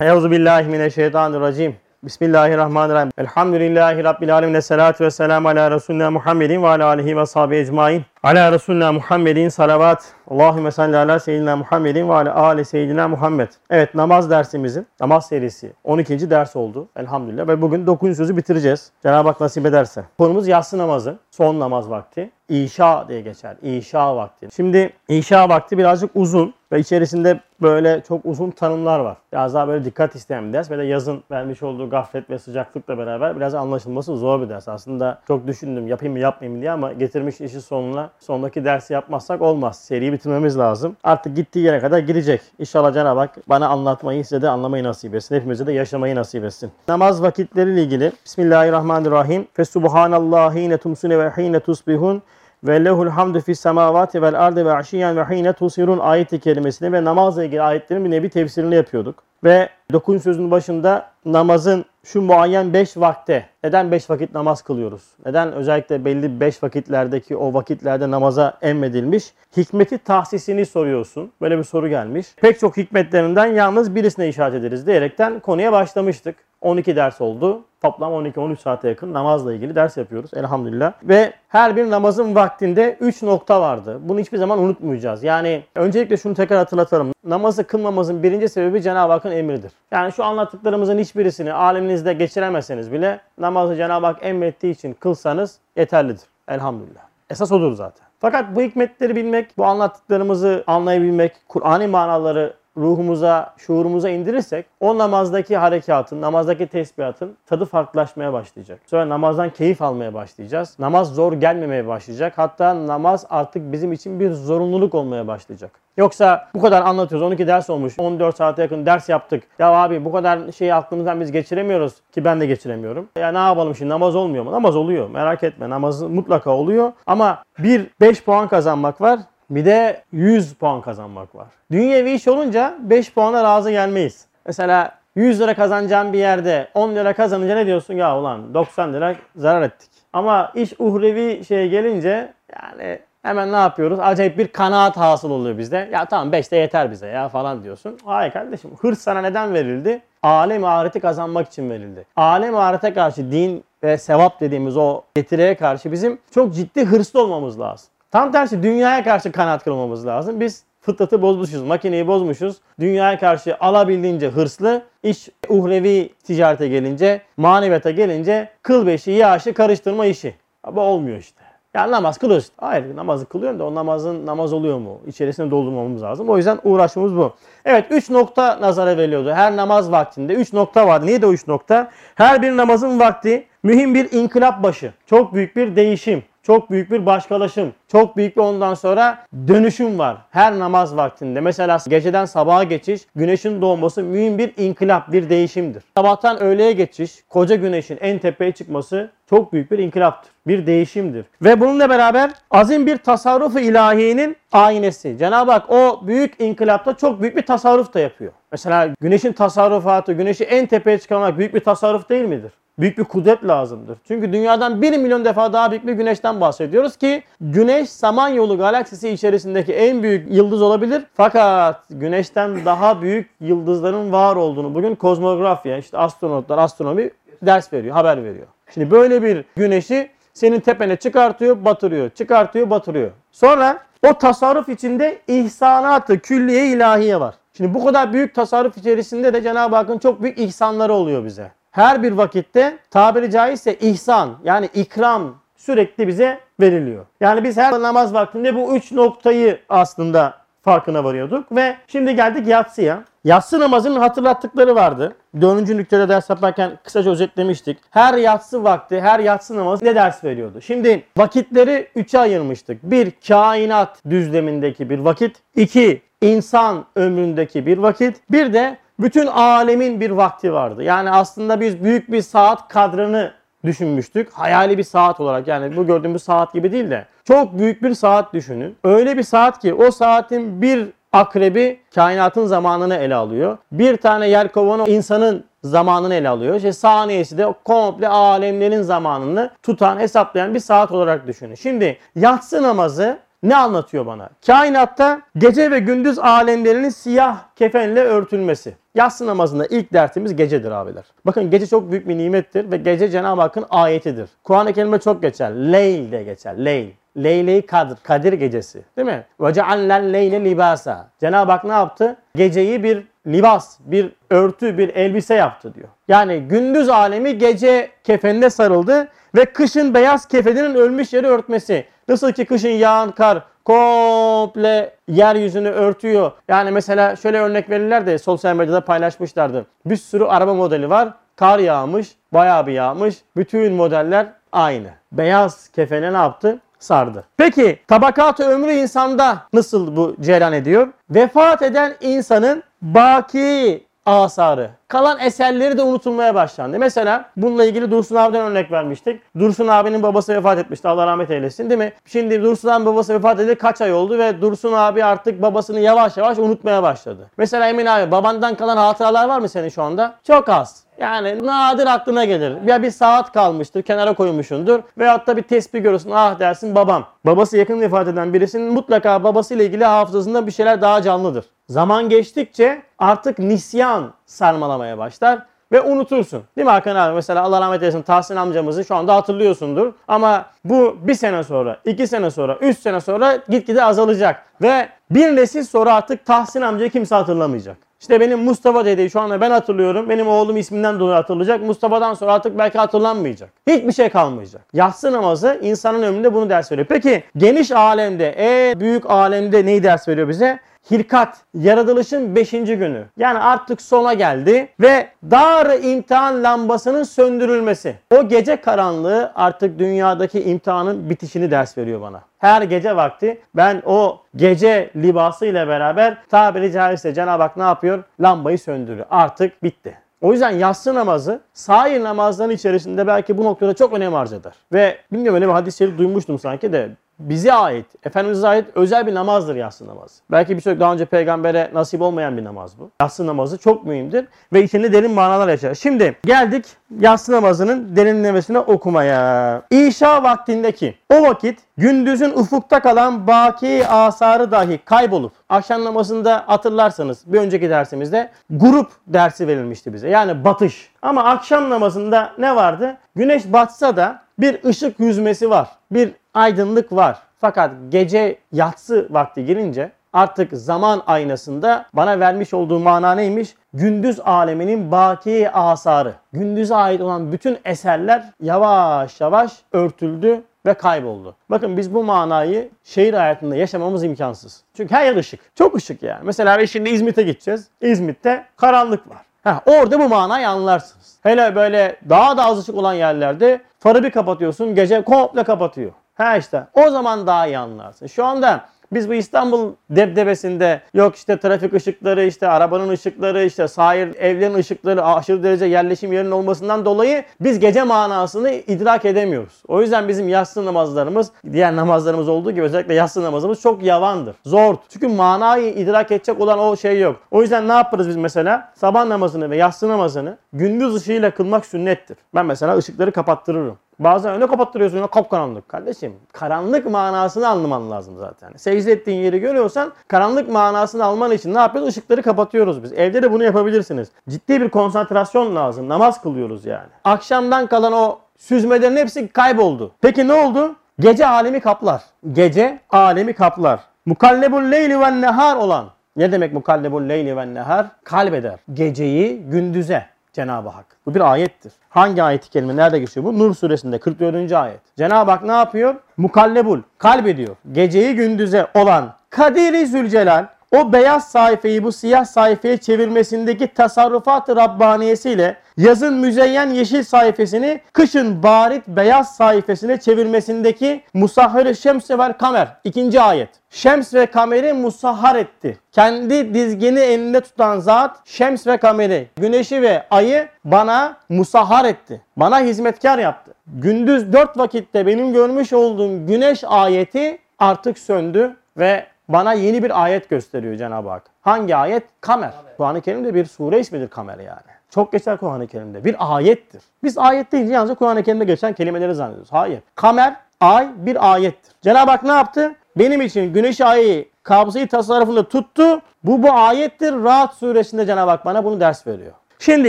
Euzu billahi mineşşeytanirracim. Bismillahirrahmanirrahim. Elhamdülillahi Rabbil alemin. Salatu ve selamu ala Resulina Muhammedin ve ala alihi ve sahibi ecmain. Ala Resulina Muhammedin salavat. Allahümme salli ala seyyidina Muhammedin ve ala ali seyyidina Muhammed. Evet namaz dersimizin, namaz serisi 12. ders oldu elhamdülillah. Ve bugün 9. sözü bitireceğiz. Cenab-ı Hak nasip ederse. Konumuz yatsı namazı. Son namaz vakti. İşa diye geçer. İşa vakti. Şimdi İşa vakti birazcık uzun ve içerisinde böyle çok uzun tanımlar var. Biraz daha böyle dikkat isteyen bir ders ve de yazın vermiş olduğu gaflet ve sıcaklıkla beraber biraz anlaşılması zor bir ders. Aslında çok düşündüm yapayım mı yapmayayım diye ama getirmiş işi sonuna sondaki dersi yapmazsak olmaz. Seriyi bitirmemiz lazım. Artık gittiği yere kadar gidecek. İnşallah Cenab-ı Hak bana anlatmayı size de anlamayı nasip etsin. Hepimize de yaşamayı nasip etsin. Namaz vakitleriyle ilgili Bismillahirrahmanirrahim. Fesubhanallahi hine tumsune ve hine tusbihun ve lehul hamdu fis semavati vel ardı ve aşiyen ve hine tusirun ayeti kelimesini ve namazla ilgili ayetlerin bir nevi tefsirini yapıyorduk. Ve 9. sözün başında namazın şu muayyen 5 vakte neden 5 vakit namaz kılıyoruz? Neden özellikle belli 5 vakitlerdeki o vakitlerde namaza emredilmiş? Hikmeti tahsisini soruyorsun. Böyle bir soru gelmiş. Pek çok hikmetlerinden yalnız birisine işaret ederiz diyerekten konuya başlamıştık. 12 ders oldu. Toplam 12-13 saate yakın namazla ilgili ders yapıyoruz elhamdülillah. Ve her bir namazın vaktinde 3 nokta vardı. Bunu hiçbir zaman unutmayacağız. Yani öncelikle şunu tekrar hatırlatalım. Namazı kılmamızın birinci sebebi Cenab-ı Hakk'ın emridir. Yani şu anlattıklarımızın hiçbirisini aleminizde geçiremezseniz bile namazı Cenab-ı Hak emrettiği için kılsanız yeterlidir. Elhamdülillah. Esas odur zaten. Fakat bu hikmetleri bilmek, bu anlattıklarımızı anlayabilmek, Kur'an'ı manaları ruhumuza, şuurumuza indirirsek o namazdaki harekatın, namazdaki tesbihatın tadı farklılaşmaya başlayacak. Sonra namazdan keyif almaya başlayacağız. Namaz zor gelmemeye başlayacak. Hatta namaz artık bizim için bir zorunluluk olmaya başlayacak. Yoksa bu kadar anlatıyoruz. 12 ders olmuş. 14 saate yakın ders yaptık. Ya abi bu kadar şeyi aklımızdan biz geçiremiyoruz ki ben de geçiremiyorum. Ya ne yapalım şimdi namaz olmuyor mu? Namaz oluyor. Merak etme. Namaz mutlaka oluyor. Ama bir 5 puan kazanmak var. Bir de 100 puan kazanmak var. Dünyevi iş olunca 5 puana razı gelmeyiz. Mesela 100 lira kazanacağım bir yerde 10 lira kazanınca ne diyorsun? Ya ulan 90 lira zarar ettik. Ama iş uhrevi şeye gelince yani hemen ne yapıyoruz? Acayip bir kanaat hasıl oluyor bizde. Ya tamam 5 de yeter bize ya falan diyorsun. Hayır kardeşim hırs sana neden verildi? Alem ahireti kazanmak için verildi. Alem ahirete karşı din ve sevap dediğimiz o getiriye karşı bizim çok ciddi hırslı olmamız lazım. Tam tersi dünyaya karşı kanaat kılmamız lazım. Biz fıtratı bozmuşuz, makineyi bozmuşuz. Dünyaya karşı alabildiğince hırslı, iş uhrevi ticarete gelince, maneviyata gelince kıl beşi, yaşı karıştırma işi. Bu olmuyor işte. Yani namaz kılıyorsun. Hayır namazı kılıyorsun da o namazın namaz oluyor mu? İçerisine doldurmamız lazım. O yüzden uğraşımız bu. Evet 3 nokta nazara veriliyordu. Her namaz vaktinde 3 nokta vardı. Neydi o 3 nokta? Her bir namazın vakti mühim bir inkılap başı. Çok büyük bir değişim. Çok büyük bir başkalaşım. Çok büyük bir ondan sonra dönüşüm var. Her namaz vaktinde. Mesela geceden sabaha geçiş, güneşin doğması mühim bir inkılap, bir değişimdir. Sabahtan öğleye geçiş, koca güneşin en tepeye çıkması çok büyük bir inkılaptır. Bir değişimdir. Ve bununla beraber azim bir tasarrufu ilahiyenin aynesi. Cenab-ı Hak o büyük inkılapta çok büyük bir tasarruf da yapıyor. Mesela güneşin tasarrufatı, güneşi en tepeye çıkarmak büyük bir tasarruf değil midir? Büyük bir kudret lazımdır. Çünkü dünyadan 1 milyon defa daha büyük bir güneşten bahsediyoruz ki güneş Samanyolu galaksisi içerisindeki en büyük yıldız olabilir. Fakat güneşten daha büyük yıldızların var olduğunu bugün kozmografya, işte astronotlar, astronomi ders veriyor, haber veriyor. Şimdi böyle bir güneşi senin tepene çıkartıyor, batırıyor, çıkartıyor, batırıyor. Sonra o tasarruf içinde ihsanatı külliye ilahiye var. Şimdi bu kadar büyük tasarruf içerisinde de Cenab-ı Hakk'ın çok büyük ihsanları oluyor bize her bir vakitte tabiri caizse ihsan yani ikram sürekli bize veriliyor. Yani biz her namaz vaktinde bu üç noktayı aslında farkına varıyorduk ve şimdi geldik yatsıya. Yatsı namazının hatırlattıkları vardı. Dördüncü nüktede ders yaparken kısaca özetlemiştik. Her yatsı vakti, her yatsı namazı ne ders veriyordu? Şimdi vakitleri üçe ayırmıştık. Bir, kainat düzlemindeki bir vakit. iki insan ömründeki bir vakit. Bir de bütün alemin bir vakti vardı. Yani aslında biz büyük bir saat kadrını düşünmüştük. Hayali bir saat olarak yani bu gördüğümüz saat gibi değil de çok büyük bir saat düşünün. Öyle bir saat ki o saatin bir akrebi kainatın zamanını ele alıyor. Bir tane yer kovanı insanın zamanını ele alıyor. İşte saniyesi de komple alemlerin zamanını tutan, hesaplayan bir saat olarak düşünün. Şimdi yatsı namazı ne anlatıyor bana? Kainatta gece ve gündüz alemlerinin siyah kefenle örtülmesi. Yatsı namazında ilk dersimiz gecedir abiler. Bakın gece çok büyük bir nimettir ve gece Cenab-ı Hakk'ın ayetidir. Kur'an-ı Kerim'de çok geçer. Leyl de geçer. Leyl. Leyle-i Kadr, Kadir gecesi. Değil mi? Ve ceallel leyle libasa. Cenab-ı Hak ne yaptı? Geceyi bir libas, bir örtü, bir elbise yaptı diyor. Yani gündüz alemi gece kefenine sarıldı ve kışın beyaz kefeninin ölmüş yeri örtmesi. Nasıl ki kışın yağan kar komple yeryüzünü örtüyor. Yani mesela şöyle örnek verirler de sosyal medyada paylaşmışlardı. Bir sürü araba modeli var. Kar yağmış, bayağı bir yağmış. Bütün modeller aynı. Beyaz kefene ne yaptı? sardı. Peki tabakat ömrü insanda nasıl bu cereyan ediyor? Vefat eden insanın baki asarı, kalan eserleri de unutulmaya başlandı. Mesela bununla ilgili Dursun abiden örnek vermiştik. Dursun abinin babası vefat etmişti. Allah rahmet eylesin değil mi? Şimdi Dursun abinin babası vefat edildi kaç ay oldu ve Dursun abi artık babasını yavaş yavaş unutmaya başladı. Mesela Emin abi babandan kalan hatıralar var mı senin şu anda? Çok az. Yani nadir aklına gelir. Ya bir saat kalmıştır, kenara koymuşundur. Veyahut da bir tespih görürsün, ah dersin babam. Babası yakın vefat eden birisinin mutlaka babasıyla ilgili hafızasında bir şeyler daha canlıdır. Zaman geçtikçe artık nisyan sarmalamaya başlar ve unutursun. Değil mi Hakan abi? Mesela Allah rahmet eylesin Tahsin amcamızı şu anda hatırlıyorsundur. Ama bu bir sene sonra, iki sene sonra, üç sene sonra gitgide azalacak. Ve bir nesil sonra artık Tahsin amcayı kimse hatırlamayacak. İşte benim Mustafa dedeyi şu anda ben hatırlıyorum. Benim oğlum isminden dolayı hatırlayacak. Mustafa'dan sonra artık belki hatırlanmayacak. Hiçbir şey kalmayacak. Yatsı namazı insanın ömründe bunu ders veriyor. Peki geniş alemde, en büyük alemde neyi ders veriyor bize? Hilkat, yaratılışın 5. günü. Yani artık sona geldi ve dar imtihan lambasının söndürülmesi. O gece karanlığı artık dünyadaki imtihanın bitişini ders veriyor bana. Her gece vakti ben o gece libası ile beraber tabiri caizse Cenab-ı Hak ne yapıyor? Lambayı söndürüyor. Artık bitti. O yüzden yatsı namazı sair namazların içerisinde belki bu noktada çok önem arz eder. Ve bilmiyorum öyle bir şerif duymuştum sanki de bize ait, Efendimiz'e ait özel bir namazdır yatsı namazı. Belki birçok daha önce peygambere nasip olmayan bir namaz bu. Yatsı namazı çok mühimdir ve içinde derin manalar yaşar. Şimdi geldik yatsı namazının derinlemesine okumaya. İşa vaktindeki o vakit gündüzün ufukta kalan baki asarı dahi kaybolup akşam namazında hatırlarsanız bir önceki dersimizde grup dersi verilmişti bize. Yani batış. Ama akşam namazında ne vardı? Güneş batsa da bir ışık yüzmesi var. Bir aydınlık var. Fakat gece yatsı vakti girince artık zaman aynasında bana vermiş olduğu mana neymiş? Gündüz aleminin baki asarı. Gündüze ait olan bütün eserler yavaş yavaş örtüldü ve kayboldu. Bakın biz bu manayı şehir hayatında yaşamamız imkansız. Çünkü her yer ışık. Çok ışık yani. Mesela şimdi İzmit'e gideceğiz. İzmit'te karanlık var. Ha, orada bu manayı anlarsınız. Hele böyle daha da az ışık olan yerlerde farı bir kapatıyorsun gece komple kapatıyor. Ha işte o zaman daha iyi anlarsın. Şu anda biz bu İstanbul debdebesinde yok işte trafik ışıkları, işte arabanın ışıkları, işte sahil evlerin ışıkları aşırı derece yerleşim yerinin olmasından dolayı biz gece manasını idrak edemiyoruz. O yüzden bizim yatsı namazlarımız diğer namazlarımız olduğu gibi özellikle yatsı namazımız çok yavandır. Zor. Çünkü manayı idrak edecek olan o şey yok. O yüzden ne yaparız biz mesela? Sabah namazını ve yatsı namazını gündüz ışığıyla kılmak sünnettir. Ben mesela ışıkları kapattırırım. Bazen öyle kapattırıyorsun ya kapkaranlık. Kardeşim karanlık manasını anlaman lazım zaten. Secde ettiğin yeri görüyorsan karanlık manasını alman için ne yapıyoruz? Işıkları kapatıyoruz biz. Evde de bunu yapabilirsiniz. Ciddi bir konsantrasyon lazım. Namaz kılıyoruz yani. Akşamdan kalan o süzmelerin hepsi kayboldu. Peki ne oldu? Gece alemi kaplar. Gece alemi kaplar. Mukallebul leyli ve nehar olan. Ne demek mukallebul leyli ve nehar? Kalbeder. Geceyi gündüze. Cenab-ı Hak. Bu bir ayettir. Hangi ayeti kelime nerede geçiyor bu? Nur suresinde 44. ayet. Cenab-ı Hak ne yapıyor? Mukallebul, kalbediyor. Geceyi gündüze olan Kadiri Zülcelal o beyaz sayfayı bu siyah sayfaya çevirmesindeki tasarrufat-ı Rabbaniyesiyle yazın müzeyyen yeşil sayfasını kışın barit beyaz sayfasına çevirmesindeki musahhir şems ve kamer. ikinci ayet. Şems ve kameri musahhar etti. Kendi dizgini elinde tutan zat şems ve kameri, güneşi ve ayı bana musahhar etti. Bana hizmetkar yaptı. Gündüz dört vakitte benim görmüş olduğum güneş ayeti artık söndü ve bana yeni bir ayet gösteriyor Cenab-ı Hak. Hangi ayet? Kamer. Kur'an-ı Kerim'de bir sure ismidir Kamer yani. Çok geçer Kur'an-ı Kerim'de. Bir ayettir. Biz ayet deyince yalnızca Kur'an-ı Kerim'de geçen kelimeleri zannediyoruz. Hayır. Kamer, ay bir ayettir. Cenab-ı Hak ne yaptı? benim için güneş ayı kabzayı tasarrufunda tuttu. Bu bu ayettir. Rahat suresinde Cenab-ı Hak bana bunu ders veriyor. Şimdi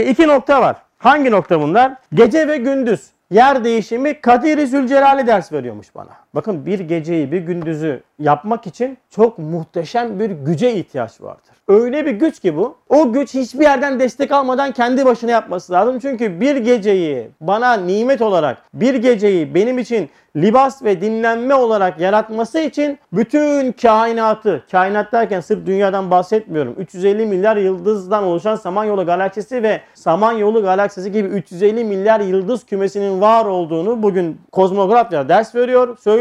iki nokta var. Hangi nokta bunlar? Gece ve gündüz. Yer değişimi Kadir-i Zülcelal'i ders veriyormuş bana. Bakın bir geceyi bir gündüzü yapmak için çok muhteşem bir güce ihtiyaç vardır. Öyle bir güç ki bu. O güç hiçbir yerden destek almadan kendi başına yapması lazım. Çünkü bir geceyi bana nimet olarak, bir geceyi benim için libas ve dinlenme olarak yaratması için bütün kainatı, kainat derken sırf dünyadan bahsetmiyorum. 350 milyar yıldızdan oluşan Samanyolu galaksisi ve Samanyolu galaksisi gibi 350 milyar yıldız kümesinin var olduğunu bugün kozmografya ders veriyor, söylüyor.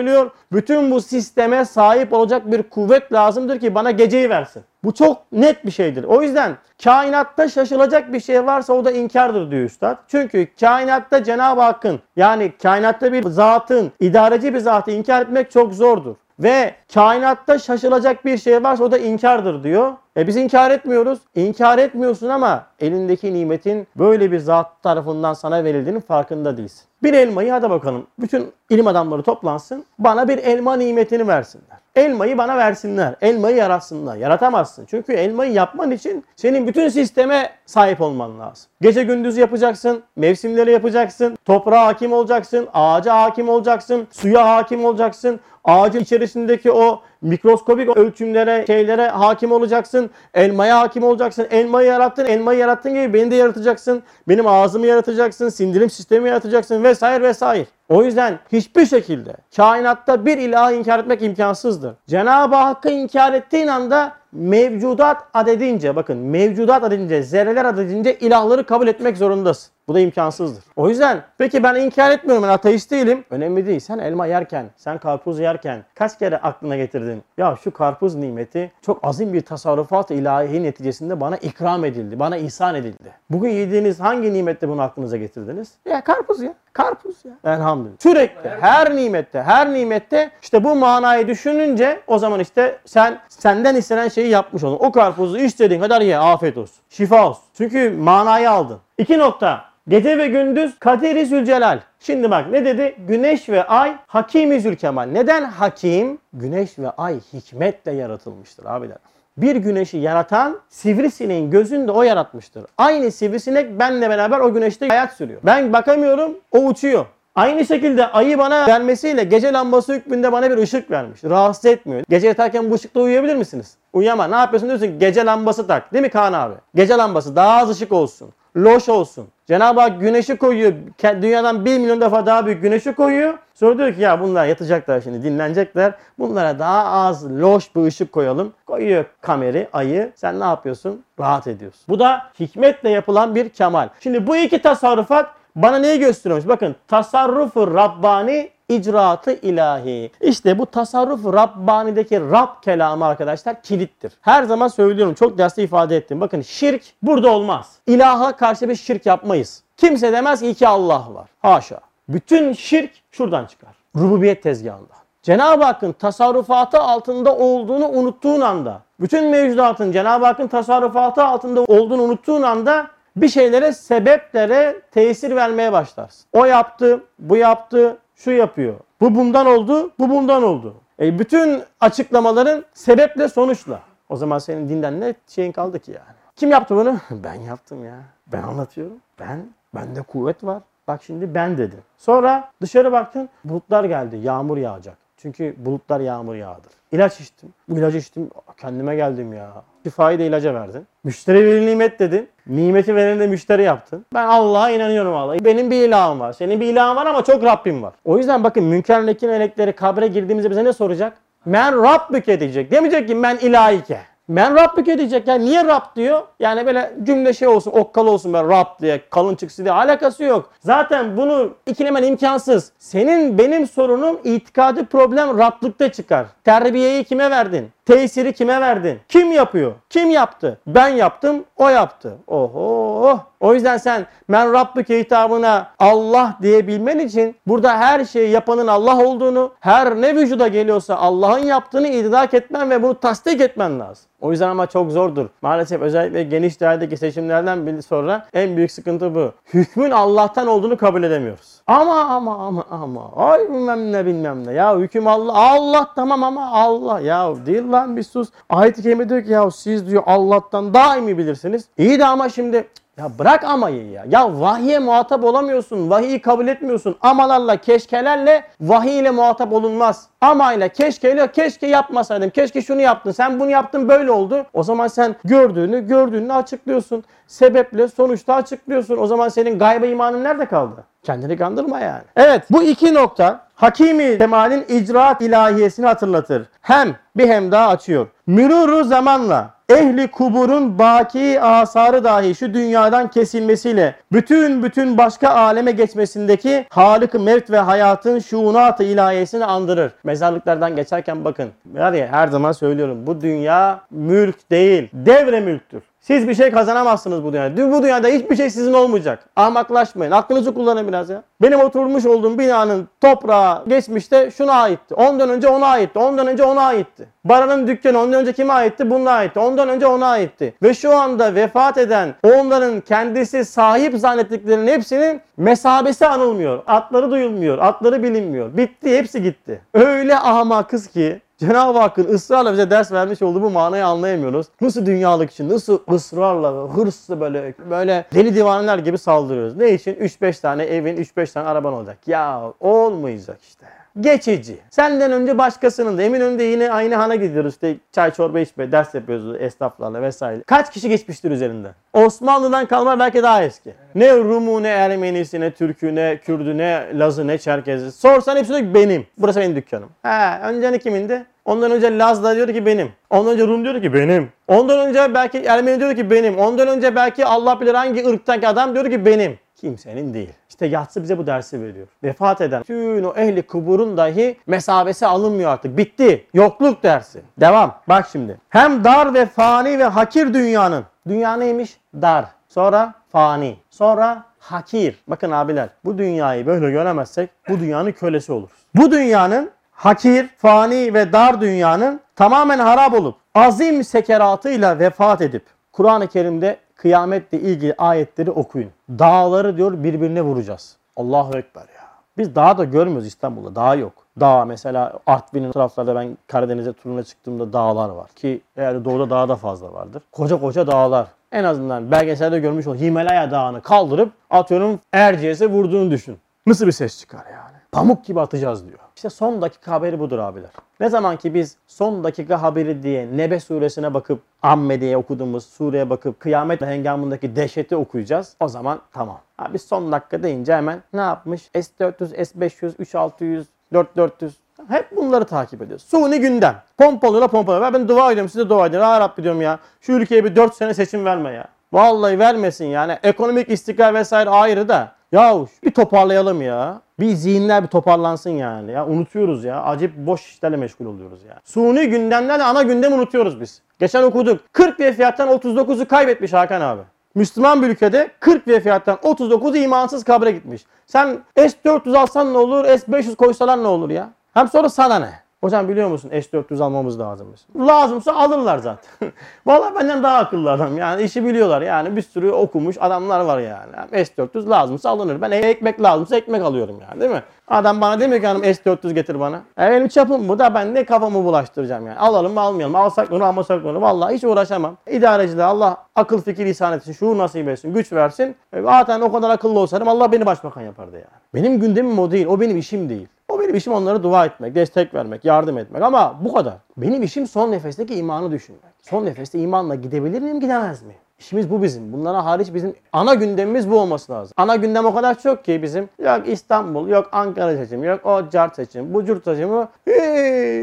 Bütün bu sisteme sahip olacak bir kuvvet lazımdır ki bana geceyi versin. Bu çok net bir şeydir. O yüzden kainatta şaşılacak bir şey varsa o da inkardır diyor üstad. Çünkü kainatta Cenab-ı Hakk'ın yani kainatta bir zatın, idareci bir zatı inkar etmek çok zordur. Ve kainatta şaşılacak bir şey varsa o da inkardır diyor. E biz inkar etmiyoruz. İnkar etmiyorsun ama elindeki nimetin böyle bir zat tarafından sana verildiğinin farkında değilsin. Bir elmayı hadi bakalım. Bütün ilim adamları toplansın. Bana bir elma nimetini versinler. Elmayı bana versinler. Elmayı yaratsınlar. Yaratamazsın. Çünkü elmayı yapman için senin bütün sisteme sahip olman lazım. Gece gündüz yapacaksın. Mevsimleri yapacaksın. Toprağa hakim olacaksın. Ağaca hakim olacaksın. Suya hakim olacaksın. Ağacın içerisindeki o mikroskobik ölçümlere, şeylere hakim olacaksın. Elmaya hakim olacaksın. Elmayı yarattın. Elmayı yarattığın gibi beni de yaratacaksın. Benim ağzımı yaratacaksın. Sindirim sistemi yaratacaksın vesaire vesaire. O yüzden hiçbir şekilde kainatta bir ilahı inkar etmek imkansızdır. Cenab-ı Hakk'ı inkar ettiğin anda mevcudat adedince bakın mevcudat adedince zerreler adedince ilahları kabul etmek zorundasın. Bu da imkansızdır. O yüzden peki ben inkar etmiyorum ben ateist değilim. Önemli değil. Sen elma yerken, sen karpuz yerken kaç kere aklına getirdin? Ya şu karpuz nimeti çok azim bir tasarrufat ilahi neticesinde bana ikram edildi. Bana ihsan edildi. Bugün yediğiniz hangi nimette bunu aklınıza getirdiniz? Ya karpuz ya. Karpuz ya. Elhamdülillah. Sürekli her nimette, her nimette işte bu manayı düşününce o zaman işte sen senden istenen şeyi yapmış olun. O karpuzu istediğin kadar ye. Afiyet olsun. Şifa olsun. Çünkü manayı aldın. İki nokta. Gece ve gündüz Kadir-i Zülcelal. Şimdi bak ne dedi? Güneş ve ay Hakimi Zülkemal. Neden hakim? Güneş ve ay hikmetle yaratılmıştır abiler. Bir güneşi yaratan sivrisineğin gözünde o yaratmıştır. Aynı sivrisinek benle beraber o güneşte hayat sürüyor. Ben bakamıyorum o uçuyor. Aynı şekilde ayı bana vermesiyle gece lambası hükmünde bana bir ışık vermiş. Rahatsız etmiyor. Gece yatarken bu ışıkta uyuyabilir misiniz? Uyuyama. Ne yapıyorsun diyorsun gece lambası tak. Değil mi Kaan abi? Gece lambası daha az ışık olsun. Loş olsun. Cenab-ı Hak güneşi koyuyor. Dünyadan bir milyon defa daha büyük güneşi koyuyor. Sonra diyor ki ya bunlar yatacaklar şimdi dinlenecekler. Bunlara daha az loş bir ışık koyalım. Koyuyor kameri, ayı. Sen ne yapıyorsun? Rahat ediyorsun. Bu da hikmetle yapılan bir kemal. Şimdi bu iki tasarrufat bana neyi gösteriyormuş? Bakın tasarrufu Rabbani icraatı ilahi. İşte bu tasarruf Rabbani'deki Rab kelamı arkadaşlar kilittir. Her zaman söylüyorum çok derste ifade ettim. Bakın şirk burada olmaz. İlaha karşı bir şirk yapmayız. Kimse demez ki iki Allah var. Haşa. Bütün şirk şuradan çıkar. Rububiyet tezgahında. Cenab-ı Hakk'ın tasarrufatı altında olduğunu unuttuğun anda, bütün mevcudatın Cenab-ı Hakk'ın tasarrufatı altında olduğunu unuttuğun anda bir şeylere, sebeplere tesir vermeye başlarsın. O yaptı, bu yaptı, şu yapıyor. Bu bundan oldu, bu bundan oldu. E bütün açıklamaların sebeple sonuçla. O zaman senin dinden ne şeyin kaldı ki yani? Kim yaptı bunu? Ben yaptım ya. Ben anlatıyorum. Ben, bende kuvvet var. Bak şimdi ben dedim. Sonra dışarı baktın bulutlar geldi. Yağmur yağacak. Çünkü bulutlar yağmur yağdır. İlaç içtim. Bu ilacı içtim. Kendime geldim ya. Şifayı da ilaca verdin. Müşteri bir nimet dedin. Nimeti vereni de müşteri yaptın. Ben Allah'a inanıyorum vallahi. Benim bir ilahım var. Senin bir ilahın var ama çok Rabbim var. O yüzden bakın Münker melekleri kabre girdiğimizde bize ne soracak? Men Rabbüke diyecek. Demeyecek ki men ilahike. Men Rabbüke diyecek. Yani niye Rab diyor? Yani böyle cümle şey olsun, okkalı olsun ben Rab diye, kalın çıksın diye. Alakası yok. Zaten bunu ikilemen imkansız. Senin benim sorunum itikadi problem Rablıkta çıkar. Terbiyeyi kime verdin? Tesiri kime verdin? Kim yapıyor? Kim yaptı? Ben yaptım, o yaptı. Oho! O yüzden sen men Rabbüke hitabına Allah diyebilmen için burada her şeyi yapanın Allah olduğunu, her ne vücuda geliyorsa Allah'ın yaptığını idrak etmen ve bunu tasdik etmen lazım. O yüzden ama çok zordur. Maalesef özellikle geniş dairedeki seçimlerden sonra en büyük sıkıntı bu. Hükmün Allah'tan olduğunu kabul edemiyoruz. Ama ama ama ama ay bilmem ne bilmem ne. Ya hüküm Allah. Allah tamam ama Allah. Ya değil lan bir sus. Ayet-i Kerime diyor ki ya siz diyor Allah'tan daha iyi mi bilirsiniz? İyi de ama şimdi ya bırak amayı ya. Ya vahye muhatap olamıyorsun. Vahiyi kabul etmiyorsun. Amalarla, keşkelerle vahiy ile muhatap olunmaz. Amayla, keşkeyle, keşke yapmasaydım. Keşke şunu yaptın. Sen bunu yaptın böyle oldu. O zaman sen gördüğünü, gördüğünü açıklıyorsun. Sebeple, sonuçta açıklıyorsun. O zaman senin gayba imanın nerede kaldı? Kendini kandırma yani. Evet bu iki nokta Hakimi Kemal'in icraat ilahiyesini hatırlatır. Hem bir hem daha açıyor. Müruru zamanla ehli kuburun baki asarı dahi şu dünyadan kesilmesiyle bütün bütün başka aleme geçmesindeki Halık-ı Mevt ve hayatın şuunat-ı ilahiyesini andırır. Mezarlıklardan geçerken bakın. Var ya her zaman söylüyorum bu dünya mülk değil devre mülktür. Siz bir şey kazanamazsınız bu dünyada. Bu dünyada hiçbir şey sizin olmayacak. Ahmaklaşmayın. Aklınızı kullanın biraz ya. Benim oturmuş olduğum binanın toprağı geçmişte şuna aitti. Ondan önce ona aitti. Ondan önce ona aitti. Baranın dükkanı ondan önce kime aitti? Bununla aitti. Ondan önce ona aitti. Ve şu anda vefat eden onların kendisi sahip zannettiklerinin hepsinin mesabesi anılmıyor. Atları duyulmuyor. Atları bilinmiyor. Bitti. Hepsi gitti. Öyle ahmakız ki Cenab-ı Hakk'ın ısrarla bize ders vermiş olduğu bu manayı anlayamıyoruz. Nasıl dünyalık için, nasıl ısrarla, hırslı böyle böyle deli divaneler gibi saldırıyoruz. Ne için? 3-5 tane evin, 3-5 tane araban olacak. Ya olmayacak işte. Geçici. Senden önce başkasının da. Emin önünde yine aynı hana gidiyoruz. İşte çay çorba içme, ders yapıyoruz esnaflarla vesaire. Kaç kişi geçmiştir üzerinden? Osmanlı'dan kalma belki daha eski. Ne Rumu, ne Ermenisi, ne Türk'ü, ne Kürd'ü, ne Laz'ı, ne Çerkez'i. Sorsan hepsi diyor benim. Burası benim dükkanım. He, önce ne kimindi? Ondan önce Laz da diyordu ki benim. Ondan önce Rum diyordu ki benim. Ondan önce belki Ermeni diyordu ki benim. Ondan önce belki Allah bilir hangi ırktaki adam diyordu ki benim. Kimsenin değil. İşte yatsı bize bu dersi veriyor. Vefat eden tüm o ehli kuburun dahi mesabesi alınmıyor artık. Bitti. Yokluk dersi. Devam. Bak şimdi. Hem dar ve fani ve hakir dünyanın. Dünya neymiş? Dar. Sonra fani. Sonra hakir. Bakın abiler bu dünyayı böyle göremezsek bu dünyanın kölesi oluruz. Bu dünyanın hakir, fani ve dar dünyanın tamamen harap olup azim sekeratıyla vefat edip Kur'an-ı Kerim'de kıyametle ilgili ayetleri okuyun. Dağları diyor birbirine vuracağız. Allahu Ekber ya. Biz dağ da görmüyoruz İstanbul'da. Dağ yok. Dağ mesela Artvin'in taraflarda ben Karadeniz'e turuna çıktığımda dağlar var. Ki eğer doğuda dağ da fazla vardır. Koca koca dağlar. En azından belgeselde görmüş ol Himalaya Dağı'nı kaldırıp atıyorum Erciyes'e vurduğunu düşün. Nasıl bir ses çıkar yani? Pamuk gibi atacağız diyor. İşte son dakika haberi budur abiler. Ne zaman ki biz son dakika haberi diye Nebe suresine bakıp Amme diye okuduğumuz sureye bakıp kıyamet hengamındaki dehşeti okuyacağız. O zaman tamam. Abi son dakika deyince hemen ne yapmış? S400, S500, 3600, 4400 hep bunları takip ediyoruz. Suni gündem. Pompalıyorlar pompalıyorlar. Ben dua ediyorum size dua ediyorum. Ya Rabbi diyorum ya. Şu ülkeye bir 4 sene seçim verme ya. Vallahi vermesin yani. Ekonomik istikrar vesaire ayrı da. Ya bir toparlayalım ya. Bir zihinler bir toparlansın yani. Ya unutuyoruz ya. Acayip boş işlerle meşgul oluyoruz ya. Suni gündemlerle ana gündemi unutuyoruz biz. Geçen okuduk. 40 ve fiyattan 39'u kaybetmiş Hakan abi. Müslüman bir ülkede 40 ve fiyattan 39 imansız kabre gitmiş. Sen S400 alsan ne olur, S500 koysalar ne olur ya? Hem sonra sana ne? Hocam biliyor musun S400 almamız lazım. Lazımsa alırlar zaten. Vallahi benden daha akıllı adam yani işi biliyorlar yani bir sürü okumuş adamlar var yani. S400 lazımsa alınır. Ben ekmek lazımsa ekmek alıyorum yani değil mi? Adam bana demiyor ki hanım S400 getir bana. E benim çapım bu da ben ne kafamı bulaştıracağım yani. Alalım mı almayalım. Alsak onu almasak onu. Vallahi hiç uğraşamam. İdareciliğe Allah akıl fikir ihsan etsin. Şuur nasip etsin. Güç versin. E, zaten o kadar akıllı olsaydım Allah beni başbakan yapardı yani. Benim gündemim o değil. O benim işim değil. O benim işim onlara dua etmek, destek vermek, yardım etmek ama bu kadar. Benim işim son nefesteki imanı düşünmek. Son nefeste imanla gidebilir miyim, gidemez miyim? İşimiz bu bizim. Bunlara hariç bizim ana gündemimiz bu olması lazım. Ana gündem o kadar çok ki bizim yok İstanbul, yok Ankara seçimi, yok o cart seçimi, bu curt seçimi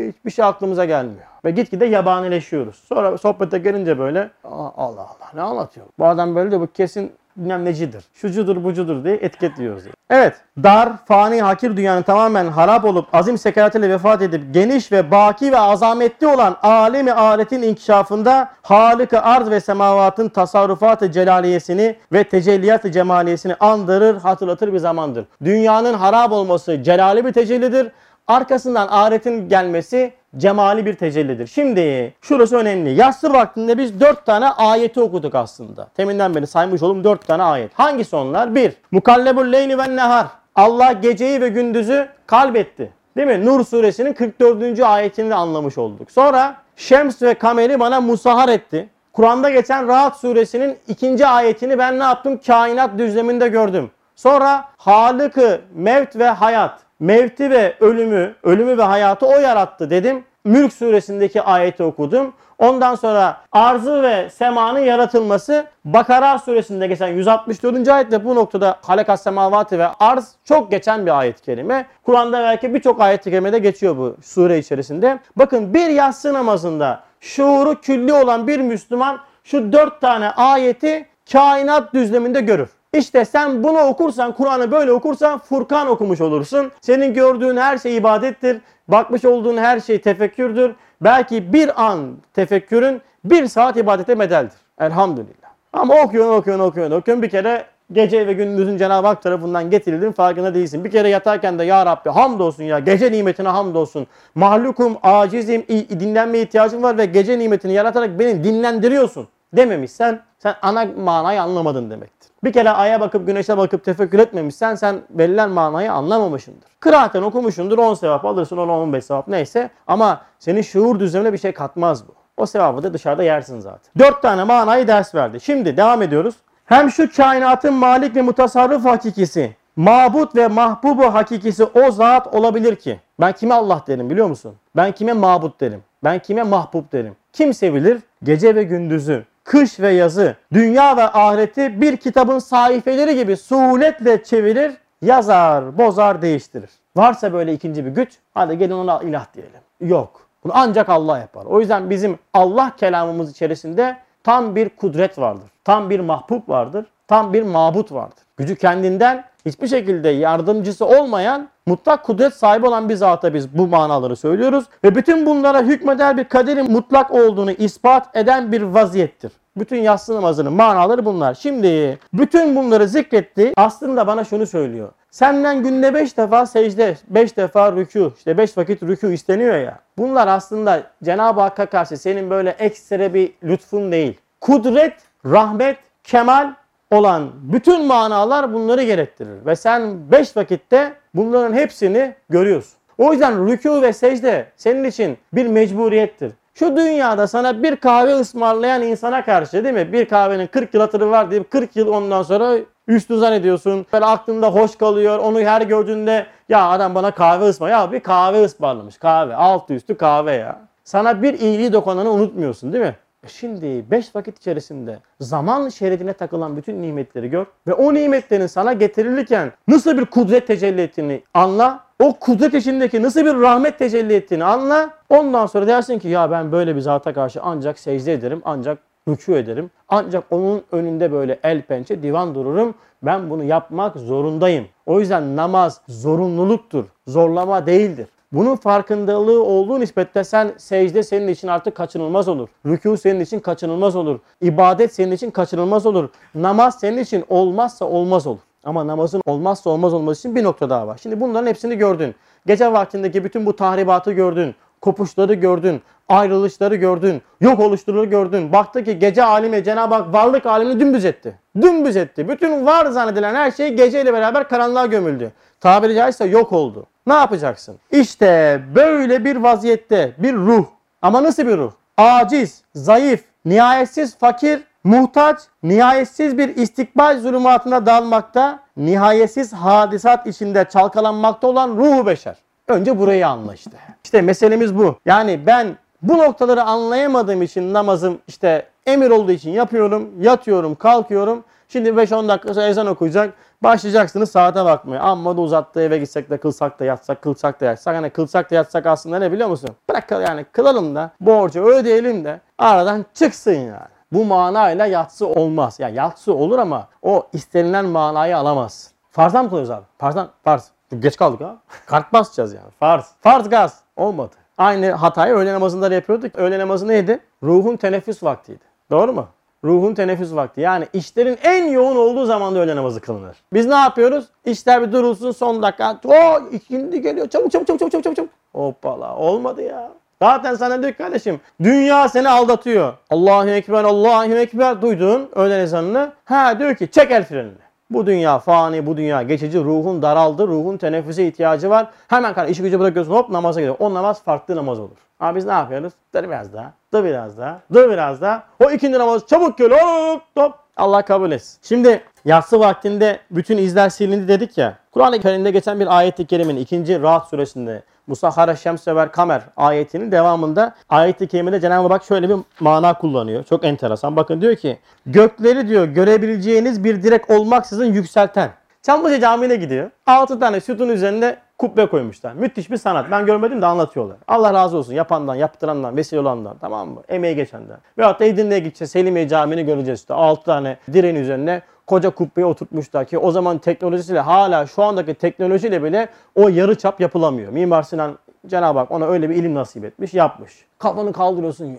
hiçbir şey aklımıza gelmiyor. Ve gitgide yabanileşiyoruz. Sonra sohbete gelince böyle Allah Allah ne anlatıyor? Bu adam böyle de bu kesin bilmem necidir. Şucudur bucudur diye etiketliyoruz. Evet. Dar, fani, hakir dünyanın tamamen harap olup azim sekeretiyle vefat edip geniş ve baki ve azametli olan alemi aletin inkişafında Halık-ı arz ve semavatın tasarrufatı celaliyesini ve tecelliyat-ı cemaliyesini andırır, hatırlatır bir zamandır. Dünyanın harap olması celali bir tecellidir. Arkasından ahiretin gelmesi cemali bir tecellidir. Şimdi şurası önemli. Yassı vaktinde biz dört tane ayeti okuduk aslında. Teminden beri saymış oldum dört tane ayet. Hangisi onlar? Bir, Mukallebul leyli ve nehar. Allah geceyi ve gündüzü kalbetti. Değil mi? Nur suresinin 44. ayetini de anlamış olduk. Sonra Şems ve Kamer'i bana musahar etti. Kur'an'da geçen Rahat suresinin ikinci ayetini ben ne yaptım? Kainat düzleminde gördüm. Sonra Halık'ı, mevt ve hayat. Mevti ve ölümü, ölümü ve hayatı o yarattı dedim. Mülk suresindeki ayeti okudum. Ondan sonra arzı ve semanın yaratılması Bakara suresinde geçen 164. ayette bu noktada halekas semavati ve arz çok geçen bir ayet-i kerime. Kur'an'da belki birçok ayet-i kerimede geçiyor bu sure içerisinde. Bakın bir yatsı namazında şuuru külli olan bir Müslüman şu dört tane ayeti kainat düzleminde görür. İşte sen bunu okursan, Kur'an'ı böyle okursan Furkan okumuş olursun. Senin gördüğün her şey ibadettir. Bakmış olduğun her şey tefekkürdür. Belki bir an tefekkürün bir saat ibadete bedeldir. Elhamdülillah. Ama okuyorsun, okuyorsun, okuyorsun, okuyorsun. Bir kere gece ve gündüzün Cenab-ı Hak tarafından getirildiğin farkında değilsin. Bir kere yatarken de ya Rabbi hamdolsun ya gece nimetine hamdolsun. Mahlukum, acizim, dinlenmeye ihtiyacım var ve gece nimetini yaratarak beni dinlendiriyorsun dememişsen sen ana manayı anlamadın demektir. Bir kere aya bakıp güneşe bakıp tefekkür etmemişsen sen verilen manayı anlamamışsındır. Kıraaten okumuşsundur 10 sevap alırsın 10 15 sevap neyse ama senin şuur düzlemine bir şey katmaz bu. O sevabı da dışarıda yersin zaten. 4 tane manayı ders verdi. Şimdi devam ediyoruz. Hem şu kainatın malik ve mutasarrıf hakikisi, mabut ve mahbubu hakikisi o zat olabilir ki. Ben kime Allah derim biliyor musun? Ben kime mabut derim? Ben kime mahbub derim? Kim sevilir? Gece ve gündüzü, kış ve yazı, dünya ve ahireti bir kitabın sayfeleri gibi suhuletle çevirir, yazar, bozar, değiştirir. Varsa böyle ikinci bir güç, hadi gelin ona ilah diyelim. Yok. Bunu ancak Allah yapar. O yüzden bizim Allah kelamımız içerisinde tam bir kudret vardır. Tam bir mahbub vardır. Tam bir mabut vardır. Gücü kendinden hiçbir şekilde yardımcısı olmayan mutlak kudret sahibi olan bir zata biz bu manaları söylüyoruz. Ve bütün bunlara hükmeder bir kaderin mutlak olduğunu ispat eden bir vaziyettir. Bütün yatsı namazının manaları bunlar. Şimdi bütün bunları zikretti. Aslında bana şunu söylüyor. Senden günde 5 defa secde, 5 defa rükû, işte 5 vakit rükû isteniyor ya. Bunlar aslında Cenab-ı Hakk'a karşı senin böyle ekstra bir lütfun değil. Kudret, rahmet, kemal olan bütün manalar bunları gerektirir. Ve sen 5 vakitte bunların hepsini görüyorsun. O yüzden rükû ve secde senin için bir mecburiyettir. Şu dünyada sana bir kahve ısmarlayan insana karşı değil mi? Bir kahvenin 40 yıl hatırı var deyip 40 yıl ondan sonra üstü zannediyorsun. Böyle aklında hoş kalıyor. Onu her gördüğünde ya adam bana kahve ısmar. Ya bir kahve ısmarlamış. Kahve. Altı üstü kahve ya. Sana bir iyiliği dokunanı unutmuyorsun değil mi? Şimdi 5 vakit içerisinde zaman şeridine takılan bütün nimetleri gör ve o nimetlerin sana getirilirken nasıl bir kudret tecelli ettiğini anla. O kudret içindeki nasıl bir rahmet tecelli ettiğini anla. Ondan sonra dersin ki ya ben böyle bir zata karşı ancak secde ederim, ancak rükû ederim. Ancak onun önünde böyle el pençe divan dururum. Ben bunu yapmak zorundayım. O yüzden namaz zorunluluktur. Zorlama değildir. Bunun farkındalığı olduğu nispette sen secde senin için artık kaçınılmaz olur. Rükû senin için kaçınılmaz olur. İbadet senin için kaçınılmaz olur. Namaz senin için olmazsa olmaz olur. Ama namazın olmazsa olmaz olması için bir nokta daha var. Şimdi bunların hepsini gördün. Gece vaktindeki bütün bu tahribatı gördün. Kopuşları gördün. Ayrılışları gördün. Yok oluşturları gördün. Baktı ki gece alemi Cenab-ı Hak varlık alemini dümdüz etti. Dümdüz etti. Bütün var zannedilen her şey geceyle beraber karanlığa gömüldü. Tabiri caizse yok oldu. Ne yapacaksın? İşte böyle bir vaziyette bir ruh. Ama nasıl bir ruh? Aciz, zayıf, nihayetsiz fakir, muhtaç, nihayetsiz bir istikbal zulümatına dalmakta, nihayetsiz hadisat içinde çalkalanmakta olan ruhu beşer. Önce burayı anla işte. İşte meselemiz bu. Yani ben bu noktaları anlayamadığım için namazım işte emir olduğu için yapıyorum, yatıyorum, kalkıyorum. Şimdi 5-10 dakika ezan okuyacak. Başlayacaksınız saate bakmaya. Amma da uzattı eve gitsek de kılsak da yatsak, kılsak da yatsak. Hani kılsak da yatsak aslında ne biliyor musun? Bırak yani kılalım da borcu ödeyelim de aradan çıksın yani. bu manayla yatsı olmaz. Yani yatsı olur ama o istenilen manayı alamaz. Farzdan mı kılıyoruz abi? Farzdan, farz. Geç kaldık ha. Kart basacağız yani. Farz. Farz gaz. Olmadı. Aynı hatayı öğle namazında da yapıyorduk. Öğle namazı neydi? Ruhun teneffüs vaktiydi. Doğru mu? Ruhun teneffüs vakti. Yani işlerin en yoğun olduğu zamanda öğle namazı kılınır. Biz ne yapıyoruz? İşler bir durulsun son dakika. O ikindi geliyor. Çabuk çabuk çabuk çabuk çabuk çabuk. Hoppala olmadı ya. Zaten sana diyor kardeşim dünya seni aldatıyor. Allahu Ekber Allahu Ekber duydun öğlen ezanını. Ha diyor ki çek el frenini. Bu dünya fani, bu dünya geçici, ruhun daraldı, ruhun teneffüse ihtiyacı var. Hemen kardeşim işi gücü bırakıyorsun hop namaza gidiyor. O namaz farklı namaz olur. Ama biz ne yapıyoruz? Dur biraz daha, dur biraz daha, dur biraz daha. O ikindi namazı çabuk gel hop hop. Allah kabul etsin. Şimdi yatsı vaktinde bütün izler silindi dedik ya. Kur'an-ı Kerim'de geçen bir ayet-i kerimenin ikinci Rahat suresinde Musahhara Şems ve Kamer ayetinin devamında ayet-i kerimede Cenab-ı Hak şöyle bir mana kullanıyor. Çok enteresan. Bakın diyor ki gökleri diyor görebileceğiniz bir direk olmaksızın yükselten. Çamlıca Camii'ne gidiyor. 6 tane sütun üzerinde kubbe koymuşlar. Müthiş bir sanat. Ben görmedim de anlatıyorlar. Allah razı olsun yapandan, yaptırandan, vesile olandan tamam mı? Emeği geçenden. Veyahut da Edirne'ye gideceğiz. Selimiye Camii'ni göreceğiz işte. 6 tane direğin üzerine koca kubbeyi oturtmuşlar ki o zaman teknolojisiyle hala şu andaki teknolojiyle bile o yarı çap yapılamıyor. Mimar Sinan Cenab-ı Hak ona öyle bir ilim nasip etmiş, yapmış. Kafanı kaldırıyorsun, ya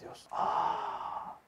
diyorsun. Aa.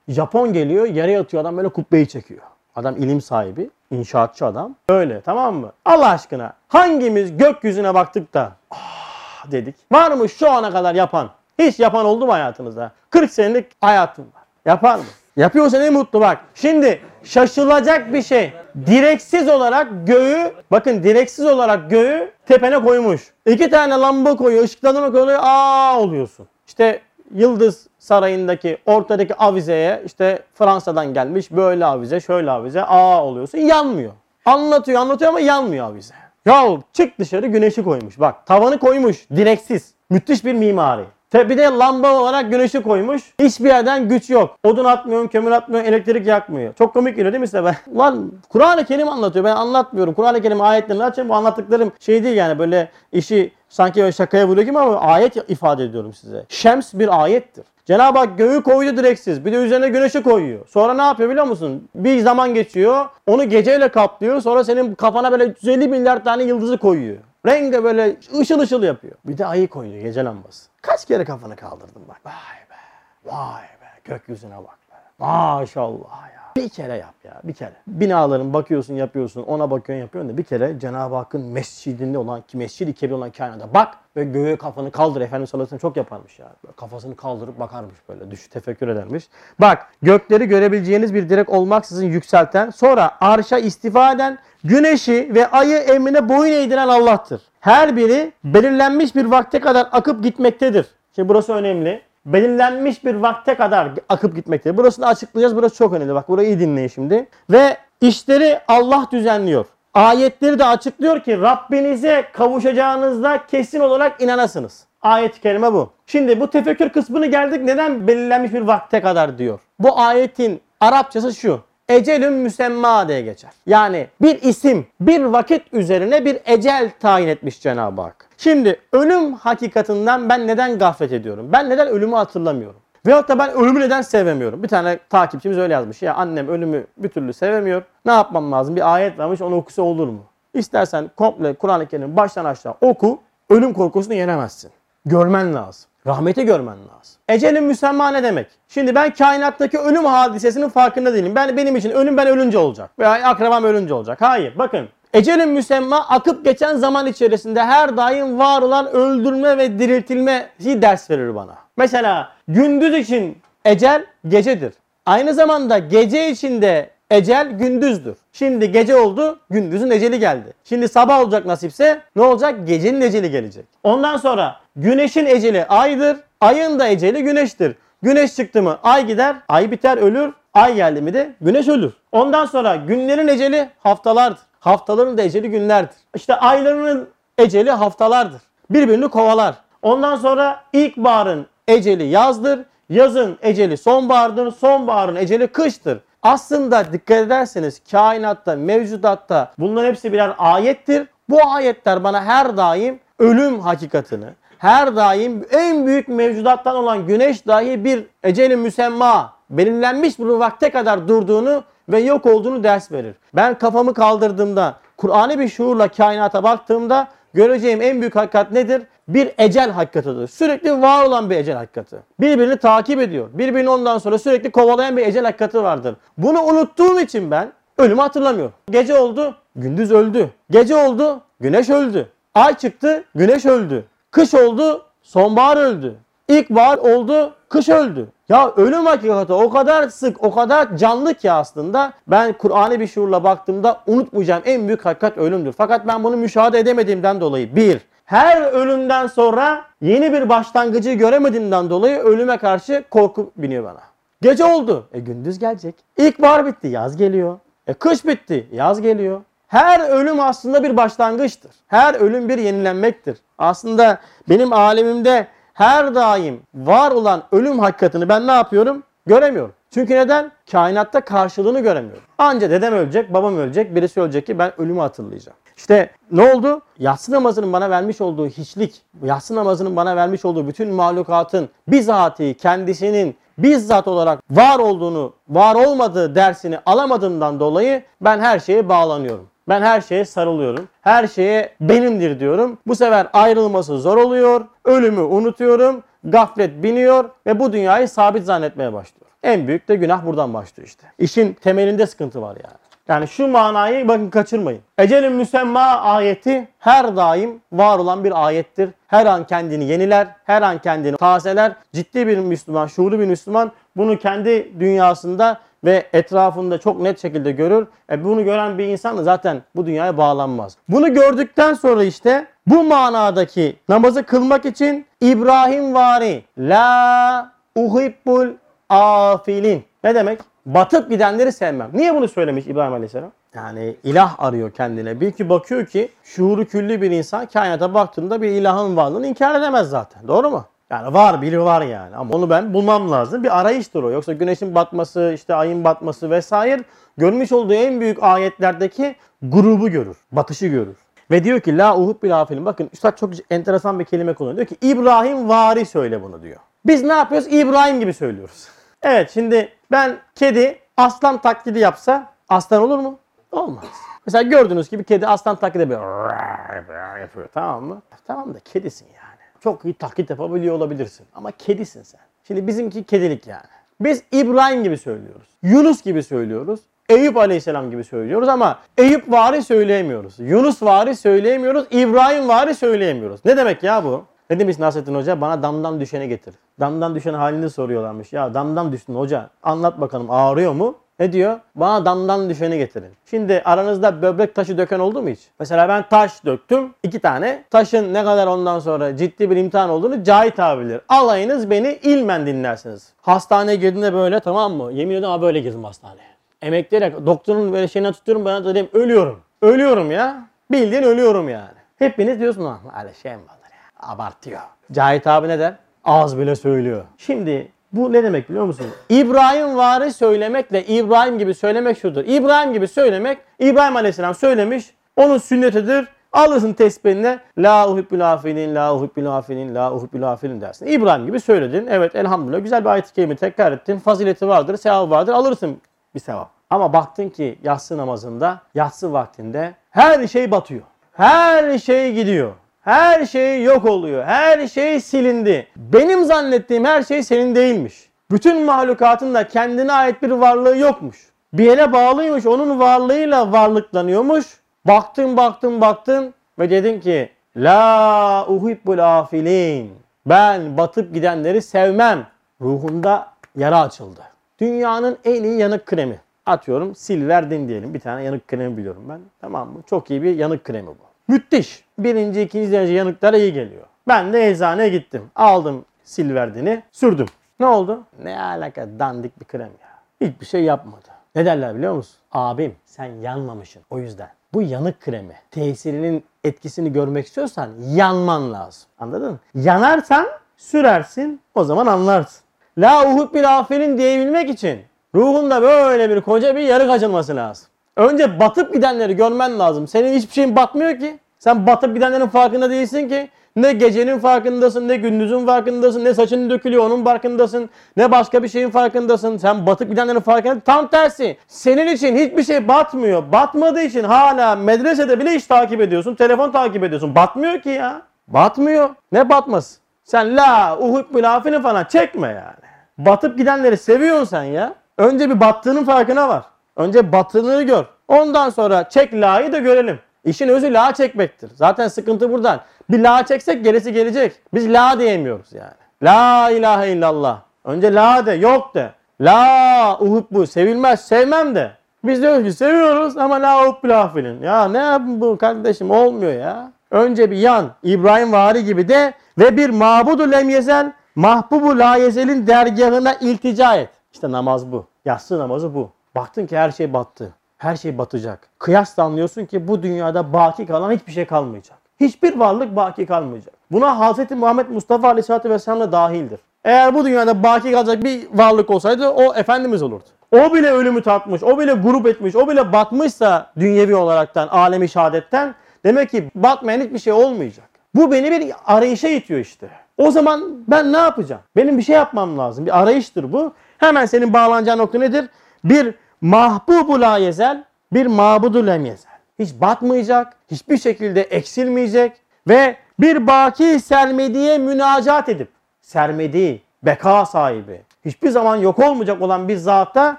Japon geliyor, yere yatıyor adam böyle kubbeyi çekiyor. Adam ilim sahibi, inşaatçı adam. Öyle tamam mı? Allah aşkına hangimiz gökyüzüne baktık da ah dedik. Var mı şu ana kadar yapan? Hiç yapan oldu mu hayatınızda? 40 senelik hayatım var. Yapar mı? Yapıyorsa ne mutlu bak. Şimdi şaşılacak bir şey. Direksiz olarak göğü, bakın direksiz olarak göğü tepene koymuş. İki tane lamba koyuyor, ışıklandırma koyuyor, aa oluyorsun. İşte Yıldız Sarayı'ndaki ortadaki avizeye işte Fransa'dan gelmiş böyle avize, şöyle avize, aa oluyorsun. Yanmıyor. Anlatıyor, anlatıyor ama yanmıyor avize. Ya çık dışarı güneşi koymuş. Bak tavanı koymuş direksiz. Müthiş bir mimari. Bir de lamba olarak güneşi koymuş. Hiçbir yerden güç yok. Odun atmıyor, kömür atmıyor, elektrik yakmıyor. Çok komik geliyor değil mi size? Ben, lan Kur'an-ı Kerim anlatıyor. Ben anlatmıyorum. Kur'an-ı Kerim ayetlerini açın. Bu anlattıklarım şey değil yani böyle işi sanki böyle şakaya vuruyor gibi ama ayet ifade ediyorum size. Şems bir ayettir. Cenab-ı Hak göğü koydu direksiz. Bir de üzerine güneşi koyuyor. Sonra ne yapıyor biliyor musun? Bir zaman geçiyor. Onu geceyle kaplıyor. Sonra senin kafana böyle 150 milyar tane yıldızı koyuyor. Renk de böyle ışıl ışıl yapıyor. Bir de ayı koyuyor gece lambası. Kaç kere kafanı kaldırdın bak. Vay be. Vay be. Gökyüzüne bak be. Maşallah ya. Bir kere yap ya bir kere. Binaların bakıyorsun yapıyorsun ona bakıyorsun yapıyorsun da bir kere Cenab-ı Hakk'ın mescidinde olan ki mescid-i olan kainata bak ve göğe kafanı kaldır. Efendimiz sallallahu çok yaparmış ya. Böyle kafasını kaldırıp bakarmış böyle düş tefekkür edermiş. Bak gökleri görebileceğiniz bir direk olmaksızın yükselten sonra arşa istifa eden güneşi ve ayı emrine boyun eğdiren Allah'tır. Her biri belirlenmiş bir vakte kadar akıp gitmektedir. Şimdi burası önemli belirlenmiş bir vakte kadar akıp gitmektedir. Burasını açıklayacağız. Burası çok önemli. Bak burayı iyi dinleyin şimdi. Ve işleri Allah düzenliyor. Ayetleri de açıklıyor ki Rabbinize kavuşacağınızda kesin olarak inanasınız. Ayet-i kerime bu. Şimdi bu tefekkür kısmını geldik. Neden belirlenmiş bir vakte kadar diyor. Bu ayetin Arapçası şu. Ecelün müsemma diye geçer. Yani bir isim, bir vakit üzerine bir ecel tayin etmiş Cenab-ı Hak. Şimdi ölüm hakikatinden ben neden gaflet ediyorum? Ben neden ölümü hatırlamıyorum? Veyahut da ben ölümü neden sevemiyorum? Bir tane takipçimiz öyle yazmış. Ya annem ölümü bir türlü sevemiyor. Ne yapmam lazım? Bir ayet varmış onu okusa olur mu? İstersen komple Kur'an-ı Kerim baştan aşağı oku. Ölüm korkusunu yenemezsin. Görmen lazım. Rahmeti görmen lazım. Ecelin müsemma ne demek? Şimdi ben kainattaki ölüm hadisesinin farkında değilim. Ben benim için ölüm ben ölünce olacak. Veya akrabam ölünce olacak. Hayır bakın. Ecelin müsemma akıp geçen zaman içerisinde her daim var olan öldürme ve diriltilmesi ders verir bana. Mesela gündüz için ecel gecedir. Aynı zamanda gece içinde ecel gündüzdür. Şimdi gece oldu, gündüzün eceli geldi. Şimdi sabah olacak nasipse ne olacak? Gecenin eceli gelecek. Ondan sonra güneşin eceli aydır, ayın da eceli güneştir. Güneş çıktı mı ay gider, ay biter ölür, ay geldi mi de güneş ölür. Ondan sonra günlerin eceli haftalardır. Haftaların da eceli günlerdir. İşte aylarının eceli haftalardır. Birbirini kovalar. Ondan sonra ilkbaharın eceli yazdır. Yazın eceli sonbahardır. Sonbaharın eceli kıştır. Aslında dikkat ederseniz kainatta, mevcudatta bunların hepsi birer ayettir. Bu ayetler bana her daim ölüm hakikatini, her daim en büyük mevcudattan olan güneş dahi bir eceli müsemma belirlenmiş bir vakte kadar durduğunu ve yok olduğunu ders verir. Ben kafamı kaldırdığımda, Kur'an'ı bir şuurla kainata baktığımda göreceğim en büyük hakikat nedir? Bir ecel hakikatıdır. Sürekli var olan bir ecel hakikati. Birbirini takip ediyor. Birbirini ondan sonra sürekli kovalayan bir ecel hakikati vardır. Bunu unuttuğum için ben ölümü hatırlamıyorum. Gece oldu, gündüz öldü. Gece oldu, güneş öldü. Ay çıktı, güneş öldü. Kış oldu, sonbahar öldü. İlkbahar oldu, kış öldü. Ya ölüm hakikati o kadar sık, o kadar canlı ki aslında ben Kur'an'ı bir şuurla baktığımda unutmayacağım en büyük hakikat ölümdür. Fakat ben bunu müşahede edemediğimden dolayı bir, her ölümden sonra yeni bir başlangıcı göremediğimden dolayı ölüme karşı korku biniyor bana. Gece oldu. E gündüz gelecek. İlkbahar bitti. Yaz geliyor. E kış bitti. Yaz geliyor. Her ölüm aslında bir başlangıçtır. Her ölüm bir yenilenmektir. Aslında benim alemimde her daim var olan ölüm hakikatini ben ne yapıyorum? Göremiyorum. Çünkü neden? Kainatta karşılığını göremiyorum. Anca dedem ölecek, babam ölecek, birisi ölecek ki ben ölümü hatırlayacağım. İşte ne oldu? Yatsı namazının bana vermiş olduğu hiçlik, yatsı namazının bana vermiş olduğu bütün mahlukatın bizatihi kendisinin bizzat olarak var olduğunu, var olmadığı dersini alamadığımdan dolayı ben her şeye bağlanıyorum. Ben her şeye sarılıyorum. Her şeye benimdir diyorum. Bu sefer ayrılması zor oluyor. Ölümü unutuyorum. Gaflet biniyor ve bu dünyayı sabit zannetmeye başlıyor. En büyük de günah buradan başlıyor işte. İşin temelinde sıkıntı var yani. Yani şu manayı bakın kaçırmayın. Ecelin müsemma ayeti her daim var olan bir ayettir. Her an kendini yeniler, her an kendini tazeler. Ciddi bir Müslüman, şuurlu bir Müslüman bunu kendi dünyasında ve etrafında çok net şekilde görür. E bunu gören bir insan da zaten bu dünyaya bağlanmaz. Bunu gördükten sonra işte bu manadaki namazı kılmak için İbrahim vari la uhibbul afilin. Ne demek? Batıp gidenleri sevmem. Niye bunu söylemiş İbrahim Aleyhisselam? Yani ilah arıyor kendine. Bir ki bakıyor ki şuuru külli bir insan kainata baktığında bir ilahın varlığını inkar edemez zaten. Doğru mu? Yani var biri var yani ama onu ben bulmam lazım. Bir arayıştır o. Yoksa güneşin batması, işte ayın batması vesaire görmüş olduğu en büyük ayetlerdeki grubu görür. Batışı görür. Ve diyor ki la uhub bil afilin. Bakın Üstad çok enteresan bir kelime kullanıyor. Diyor ki İbrahim vari söyle bunu diyor. Biz ne yapıyoruz? İbrahim gibi söylüyoruz. Evet şimdi ben kedi aslan taklidi yapsa aslan olur mu? Olmaz. Mesela gördüğünüz gibi kedi aslan taklidi yapıyor tamam mı? Tamam da kedisin yani. Çok iyi taklit yapabiliyor olabilirsin ama kedisin sen. Şimdi bizimki kedilik yani. Biz İbrahim gibi söylüyoruz. Yunus gibi söylüyoruz. Eyüp Aleyhisselam gibi söylüyoruz ama Eyüp vari söyleyemiyoruz. Yunus vari söyleyemiyoruz. İbrahim vari söyleyemiyoruz. Ne demek ya bu? Ne demiş Nasrettin Hoca? Bana damdan düşeni getir. Damdan düşen halini soruyorlarmış. Ya damdan düştün hoca. Anlat bakalım ağrıyor mu? Ne diyor? Bana damdan düşeni getirin. Şimdi aranızda böbrek taşı döken oldu mu hiç? Mesela ben taş döktüm. iki tane. Taşın ne kadar ondan sonra ciddi bir imtihan olduğunu Cahit abi bilir. Alayınız beni ilmen dinlersiniz. Hastaneye girdiğinde böyle tamam mı? Yemin ediyorum abi böyle girdim hastaneye. Emekleyerek doktorun böyle şeyine tutuyorum ben de diyeyim ölüyorum. Ölüyorum ya. Bildiğin ölüyorum yani. Hepiniz diyorsunuz ama öyle şey mi olur ya? Abartıyor. Cahit abi ne der? Az bile söylüyor. Şimdi bu ne demek biliyor musun? İbrahim vari söylemekle İbrahim gibi söylemek şudur. İbrahim gibi söylemek İbrahim Aleyhisselam söylemiş. Onun sünnetidir. Alırsın tesbihine La uhibbül afilin, la uhibbül afilin, la uhibbül afilin dersin. İbrahim gibi söyledin. Evet elhamdülillah güzel bir ayet-i kerime tekrar ettin. Fazileti vardır, sevabı vardır. Alırsın bir sevap. Ama baktın ki yatsı namazında, yatsı vaktinde her şey batıyor. Her şey gidiyor. Her şey yok oluyor. Her şey silindi. Benim zannettiğim her şey senin değilmiş. Bütün mahlukatın da kendine ait bir varlığı yokmuş. Bir yere bağlıymış. Onun varlığıyla varlıklanıyormuş. Baktın baktın baktın ve dedin ki La uhibbul afilin. Ben batıp gidenleri sevmem. Ruhunda yara açıldı. Dünyanın en iyi yanık kremi. Atıyorum Silverdin diyelim. Bir tane yanık kremi biliyorum ben. Tamam mı? Çok iyi bir yanık kremi bu. Müthiş. Birinci, ikinci derece yanıklara iyi geliyor. Ben de eczaneye gittim. Aldım Silverdin'i, sürdüm. Ne oldu? Ne alaka dandik bir krem ya. Hiçbir şey yapmadı. Ne derler biliyor musun? Abim sen yanmamışsın o yüzden. Bu yanık kremi. Tesirinin etkisini görmek istiyorsan yanman lazım. Anladın mı? Yanarsan sürersin o zaman anlarsın. La uhud bir aferin diyebilmek için ruhunda böyle bir koca bir yarık açılması lazım. Önce batıp gidenleri görmen lazım. Senin hiçbir şeyin batmıyor ki. Sen batıp gidenlerin farkında değilsin ki. Ne gecenin farkındasın, ne gündüzün farkındasın, ne saçın dökülüyor onun farkındasın, ne başka bir şeyin farkındasın. Sen batıp gidenlerin farkında tam tersi. Senin için hiçbir şey batmıyor. Batmadığı için hala medresede bile iş takip ediyorsun, telefon takip ediyorsun. Batmıyor ki ya. Batmıyor. Ne batmaz? Sen la uhubbu lafını falan çekme yani. Batıp gidenleri seviyorsun sen ya. Önce bir battığının farkına var. Önce battığını gör. Ondan sonra çek la'yı da görelim. İşin özü la çekmektir. Zaten sıkıntı buradan. Bir la çeksek gerisi gelecek. Biz la diyemiyoruz yani. La ilahe illallah. Önce la de, yok de. La uhubbu sevilmez, sevmem de. Biz diyoruz ki seviyoruz ama la uhubbu lafilin. Ya ne bu kardeşim olmuyor ya. Önce bir yan, İbrahim Vari gibi de ve bir mabudu lem yezel, mahbubu la yezelin dergahına iltica et. İşte namaz bu. Yatsı namazı bu. Baktın ki her şey battı. Her şey batacak. Kıyasla anlıyorsun ki bu dünyada baki kalan hiçbir şey kalmayacak. Hiçbir varlık baki kalmayacak. Buna Hz. Muhammed Mustafa Aleyhisselatü Vesselam da dahildir. Eğer bu dünyada baki kalacak bir varlık olsaydı o Efendimiz olurdu. O bile ölümü tatmış, o bile grup etmiş, o bile batmışsa dünyevi olaraktan, alemi şehadetten demek ki batmayan hiçbir şey olmayacak. Bu beni bir arayışa itiyor işte. O zaman ben ne yapacağım? Benim bir şey yapmam lazım. Bir arayıştır bu. Hemen senin bağlanacağın nokta nedir? Bir mahbubu la yezel, bir mabudu lem yezel. Hiç batmayacak, hiçbir şekilde eksilmeyecek ve bir baki sermediye münacat edip, sermedi, beka sahibi, hiçbir zaman yok olmayacak olan bir zatta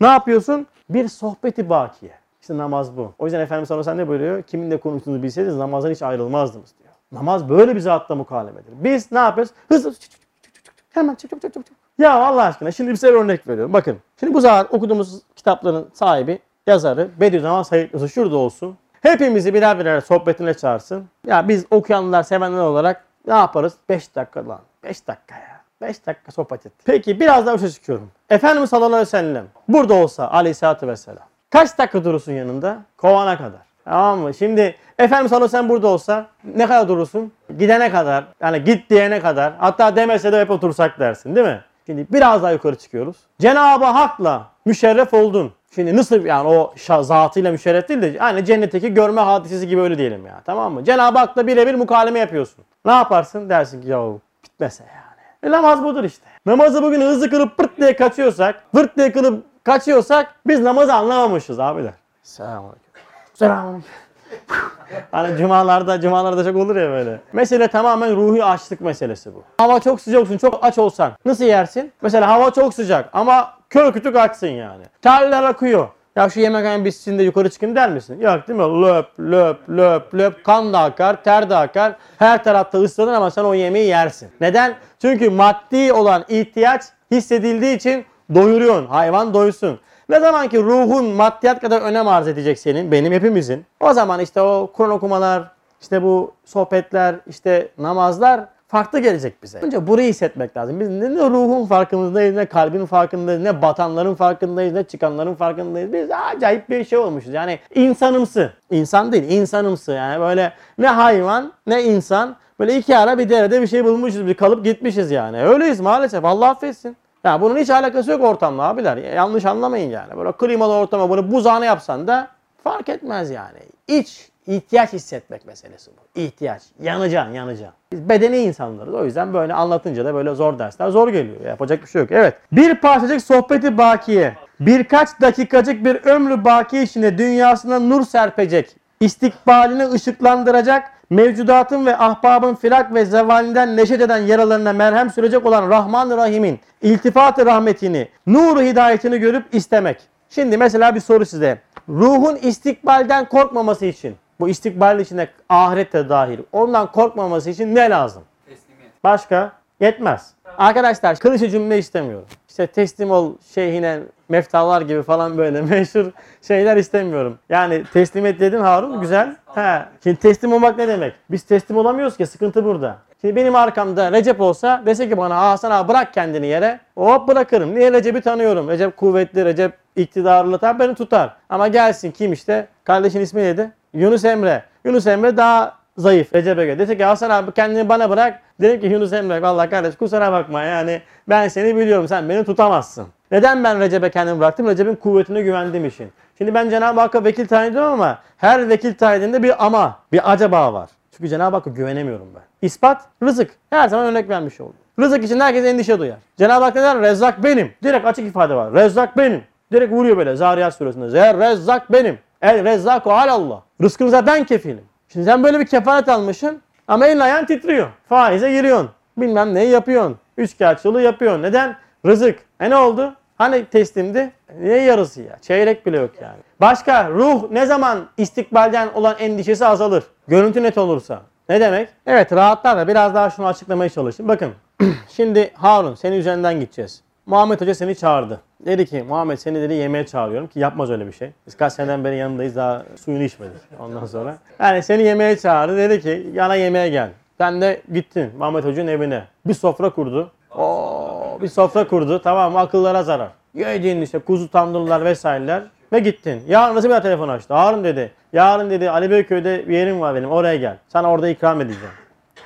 ne yapıyorsun? Bir sohbeti bakiye. İşte namaz bu. O yüzden Efendimiz sallallahu aleyhi ve sellem ne buyuruyor? Kiminle konuştuğunuzu bilseydiniz namazdan hiç ayrılmazdınız diyor. Namaz böyle bir zatta mukalemedir. Biz ne yapıyoruz? Hızlı hemen çık çık çık. çık. Ya Allah aşkına şimdi size örnek veriyorum. Bakın. Şimdi bu zat okuduğumuz kitapların sahibi, yazarı Bediüzzaman Said Nursi şurada olsun. Hepimizi birer birer sohbetine çağırsın. Ya biz okuyanlar, sevenler olarak ne yaparız? 5 dakika lan. 5 dakika ya. 5 dakika sohbet et. Peki biraz daha başa çıkıyorum. Efendimiz sallallahu aleyhi ve sellem burada olsa aleyhissalatü vesselam. Kaç dakika durursun yanında? Kovana kadar. Tamam mı? Şimdi Efendimiz sallallahu aleyhi ve burada olsa ne kadar durursun? Gidene kadar. Yani git diyene kadar. Hatta demese de hep otursak dersin değil mi? Şimdi biraz daha yukarı çıkıyoruz. Cenab-ı Hak'la müşerref oldun. Şimdi nasıl yani o zatıyla müşerref değil de yani cennetteki görme hadisesi gibi öyle diyelim ya. Tamam mı? Cenab-ı Hak'la birebir mukaleme yapıyorsun. Ne yaparsın? Dersin ki yahu bitmese yani. E, namaz budur işte. Namazı bugün hızlı kılıp pırt diye kaçıyorsak, pırt diye kılıp kaçıyorsak biz namazı anlamamışız abiler. Selamünaleyküm. Selamünaleyküm. Hani cumalarda, cumalarda çok olur ya böyle. Mesele tamamen ruhi açlık meselesi bu. Hava çok sıcak çok aç olsan nasıl yersin? Mesela hava çok sıcak ama kör kütük açsın yani. Terler akıyor. Ya şu yemekhane bitsin de yukarı çıkın der misin? Yok değil mi? Löp löp löp löp kan da akar, ter de akar. Her tarafta ıslanır ama sen o yemeği yersin. Neden? Çünkü maddi olan ihtiyaç hissedildiği için doyuruyorsun. Hayvan doysun. Ne zaman ki ruhun maddiyat kadar önem arz edecek senin, benim hepimizin. O zaman işte o Kur'an okumalar, işte bu sohbetler, işte namazlar farklı gelecek bize. Önce burayı hissetmek lazım. Biz ne, ruhun farkındayız, ne kalbin farkındayız, ne batanların farkındayız, ne çıkanların farkındayız. Biz acayip bir şey olmuşuz. Yani insanımsı. İnsan değil, insanımsı. Yani böyle ne hayvan, ne insan. Böyle iki ara bir derede bir şey bulmuşuz. Bir kalıp gitmişiz yani. Öyleyiz maalesef. Allah affetsin. Ya bunun hiç alakası yok ortamla abiler. Yanlış anlamayın yani. Böyle klimalı ortama bunu buzağına yapsan da fark etmez yani. İç ihtiyaç hissetmek meselesi bu. İhtiyaç. Yanacaksın, yanacaksın. Biz bedeni insanlarız. O yüzden böyle anlatınca da böyle zor dersler zor geliyor. Yapacak bir şey yok. Evet. Bir parçacık sohbeti bakiye. Birkaç dakikacık bir ömrü baki içinde dünyasına nur serpecek. istikbalini ışıklandıracak mevcudatın ve ahbabın firak ve zevalinden neşet eden yaralarına merhem sürecek olan Rahman Rahim'in iltifat-ı rahmetini, nuru hidayetini görüp istemek. Şimdi mesela bir soru size. Ruhun istikbalden korkmaması için, bu istikbalin içinde ahiret de dahil, ondan korkmaması için ne lazım? Teslimiyet. Başka? Yetmez. Arkadaşlar klişe cümle istemiyorum. İşte teslim ol şeyhine meftalar gibi falan böyle meşhur şeyler istemiyorum. Yani teslimiyet dedin Harun güzel. He. Şimdi teslim olmak ne demek? Biz teslim olamıyoruz ki sıkıntı burada. Şimdi benim arkamda Recep olsa dese ki bana Hasan abi bırak kendini yere. Hop bırakırım. Niye Recep'i tanıyorum. Recep kuvvetli, Recep iktidarlı tabi beni tutar. Ama gelsin kim işte? Kardeşin ismi neydi? Yunus Emre. Yunus Emre daha zayıf Recep'e göre. Dese ki Hasan abi kendini bana bırak. Dedim ki Yunus Emre vallahi kardeş kusura bakma yani ben seni biliyorum sen beni tutamazsın. Neden ben Recep'e kendimi bıraktım? Recep'in kuvvetine güvendiğim için. Şimdi ben Cenab-ı Hakk'a vekil tayin ediyorum ama her vekil tayininde bir ama, bir acaba var. Çünkü Cenab-ı Hakk'a güvenemiyorum ben. İspat, rızık. Her zaman örnek vermiş oldum. Rızık için herkes endişe duyar. Cenab-ı Hak ne der? Rezzak benim. Direkt açık ifade var. Rezzak benim. Direkt vuruyor böyle Zariyat suresinde. Zer rezzak benim. El rezzaku alallah. Rızkınıza ben kefilim. Şimdi sen böyle bir kefaret almışsın ama elin ayağın titriyor. Faize giriyorsun. Bilmem neyi yapıyorsun. Üçkağıtçılığı yapıyorsun. Neden? Rızık. E ne oldu? Hani teslimdi? Niye yarısı ya? Çeyrek bile yok yani. Başka ruh ne zaman istikbalden olan endişesi azalır? Görüntü net olursa. Ne demek? Evet rahatlar da biraz daha şunu açıklamaya çalışayım. Bakın şimdi Harun senin üzerinden gideceğiz. Muhammed Hoca seni çağırdı. Dedi ki Muhammed seni dedi yemeğe çağırıyorum ki yapmaz öyle bir şey. Biz kaç seneden beri yanındayız daha suyunu içmedik ondan sonra. Yani seni yemeğe çağırdı dedi ki yana yemeğe gel. Sen de gittin Muhammed Hoca'nın evine. Bir sofra kurdu. Oo, bir sofra kurdu tamam akıllara zarar. Yediğin işte kuzu tandırlar vesaireler ve gittin. Yarın nasıl bir telefon açtı. Harun dedi. Yarın dedi Ali Beyköy'de bir yerim var benim oraya gel. Sana orada ikram edeceğim.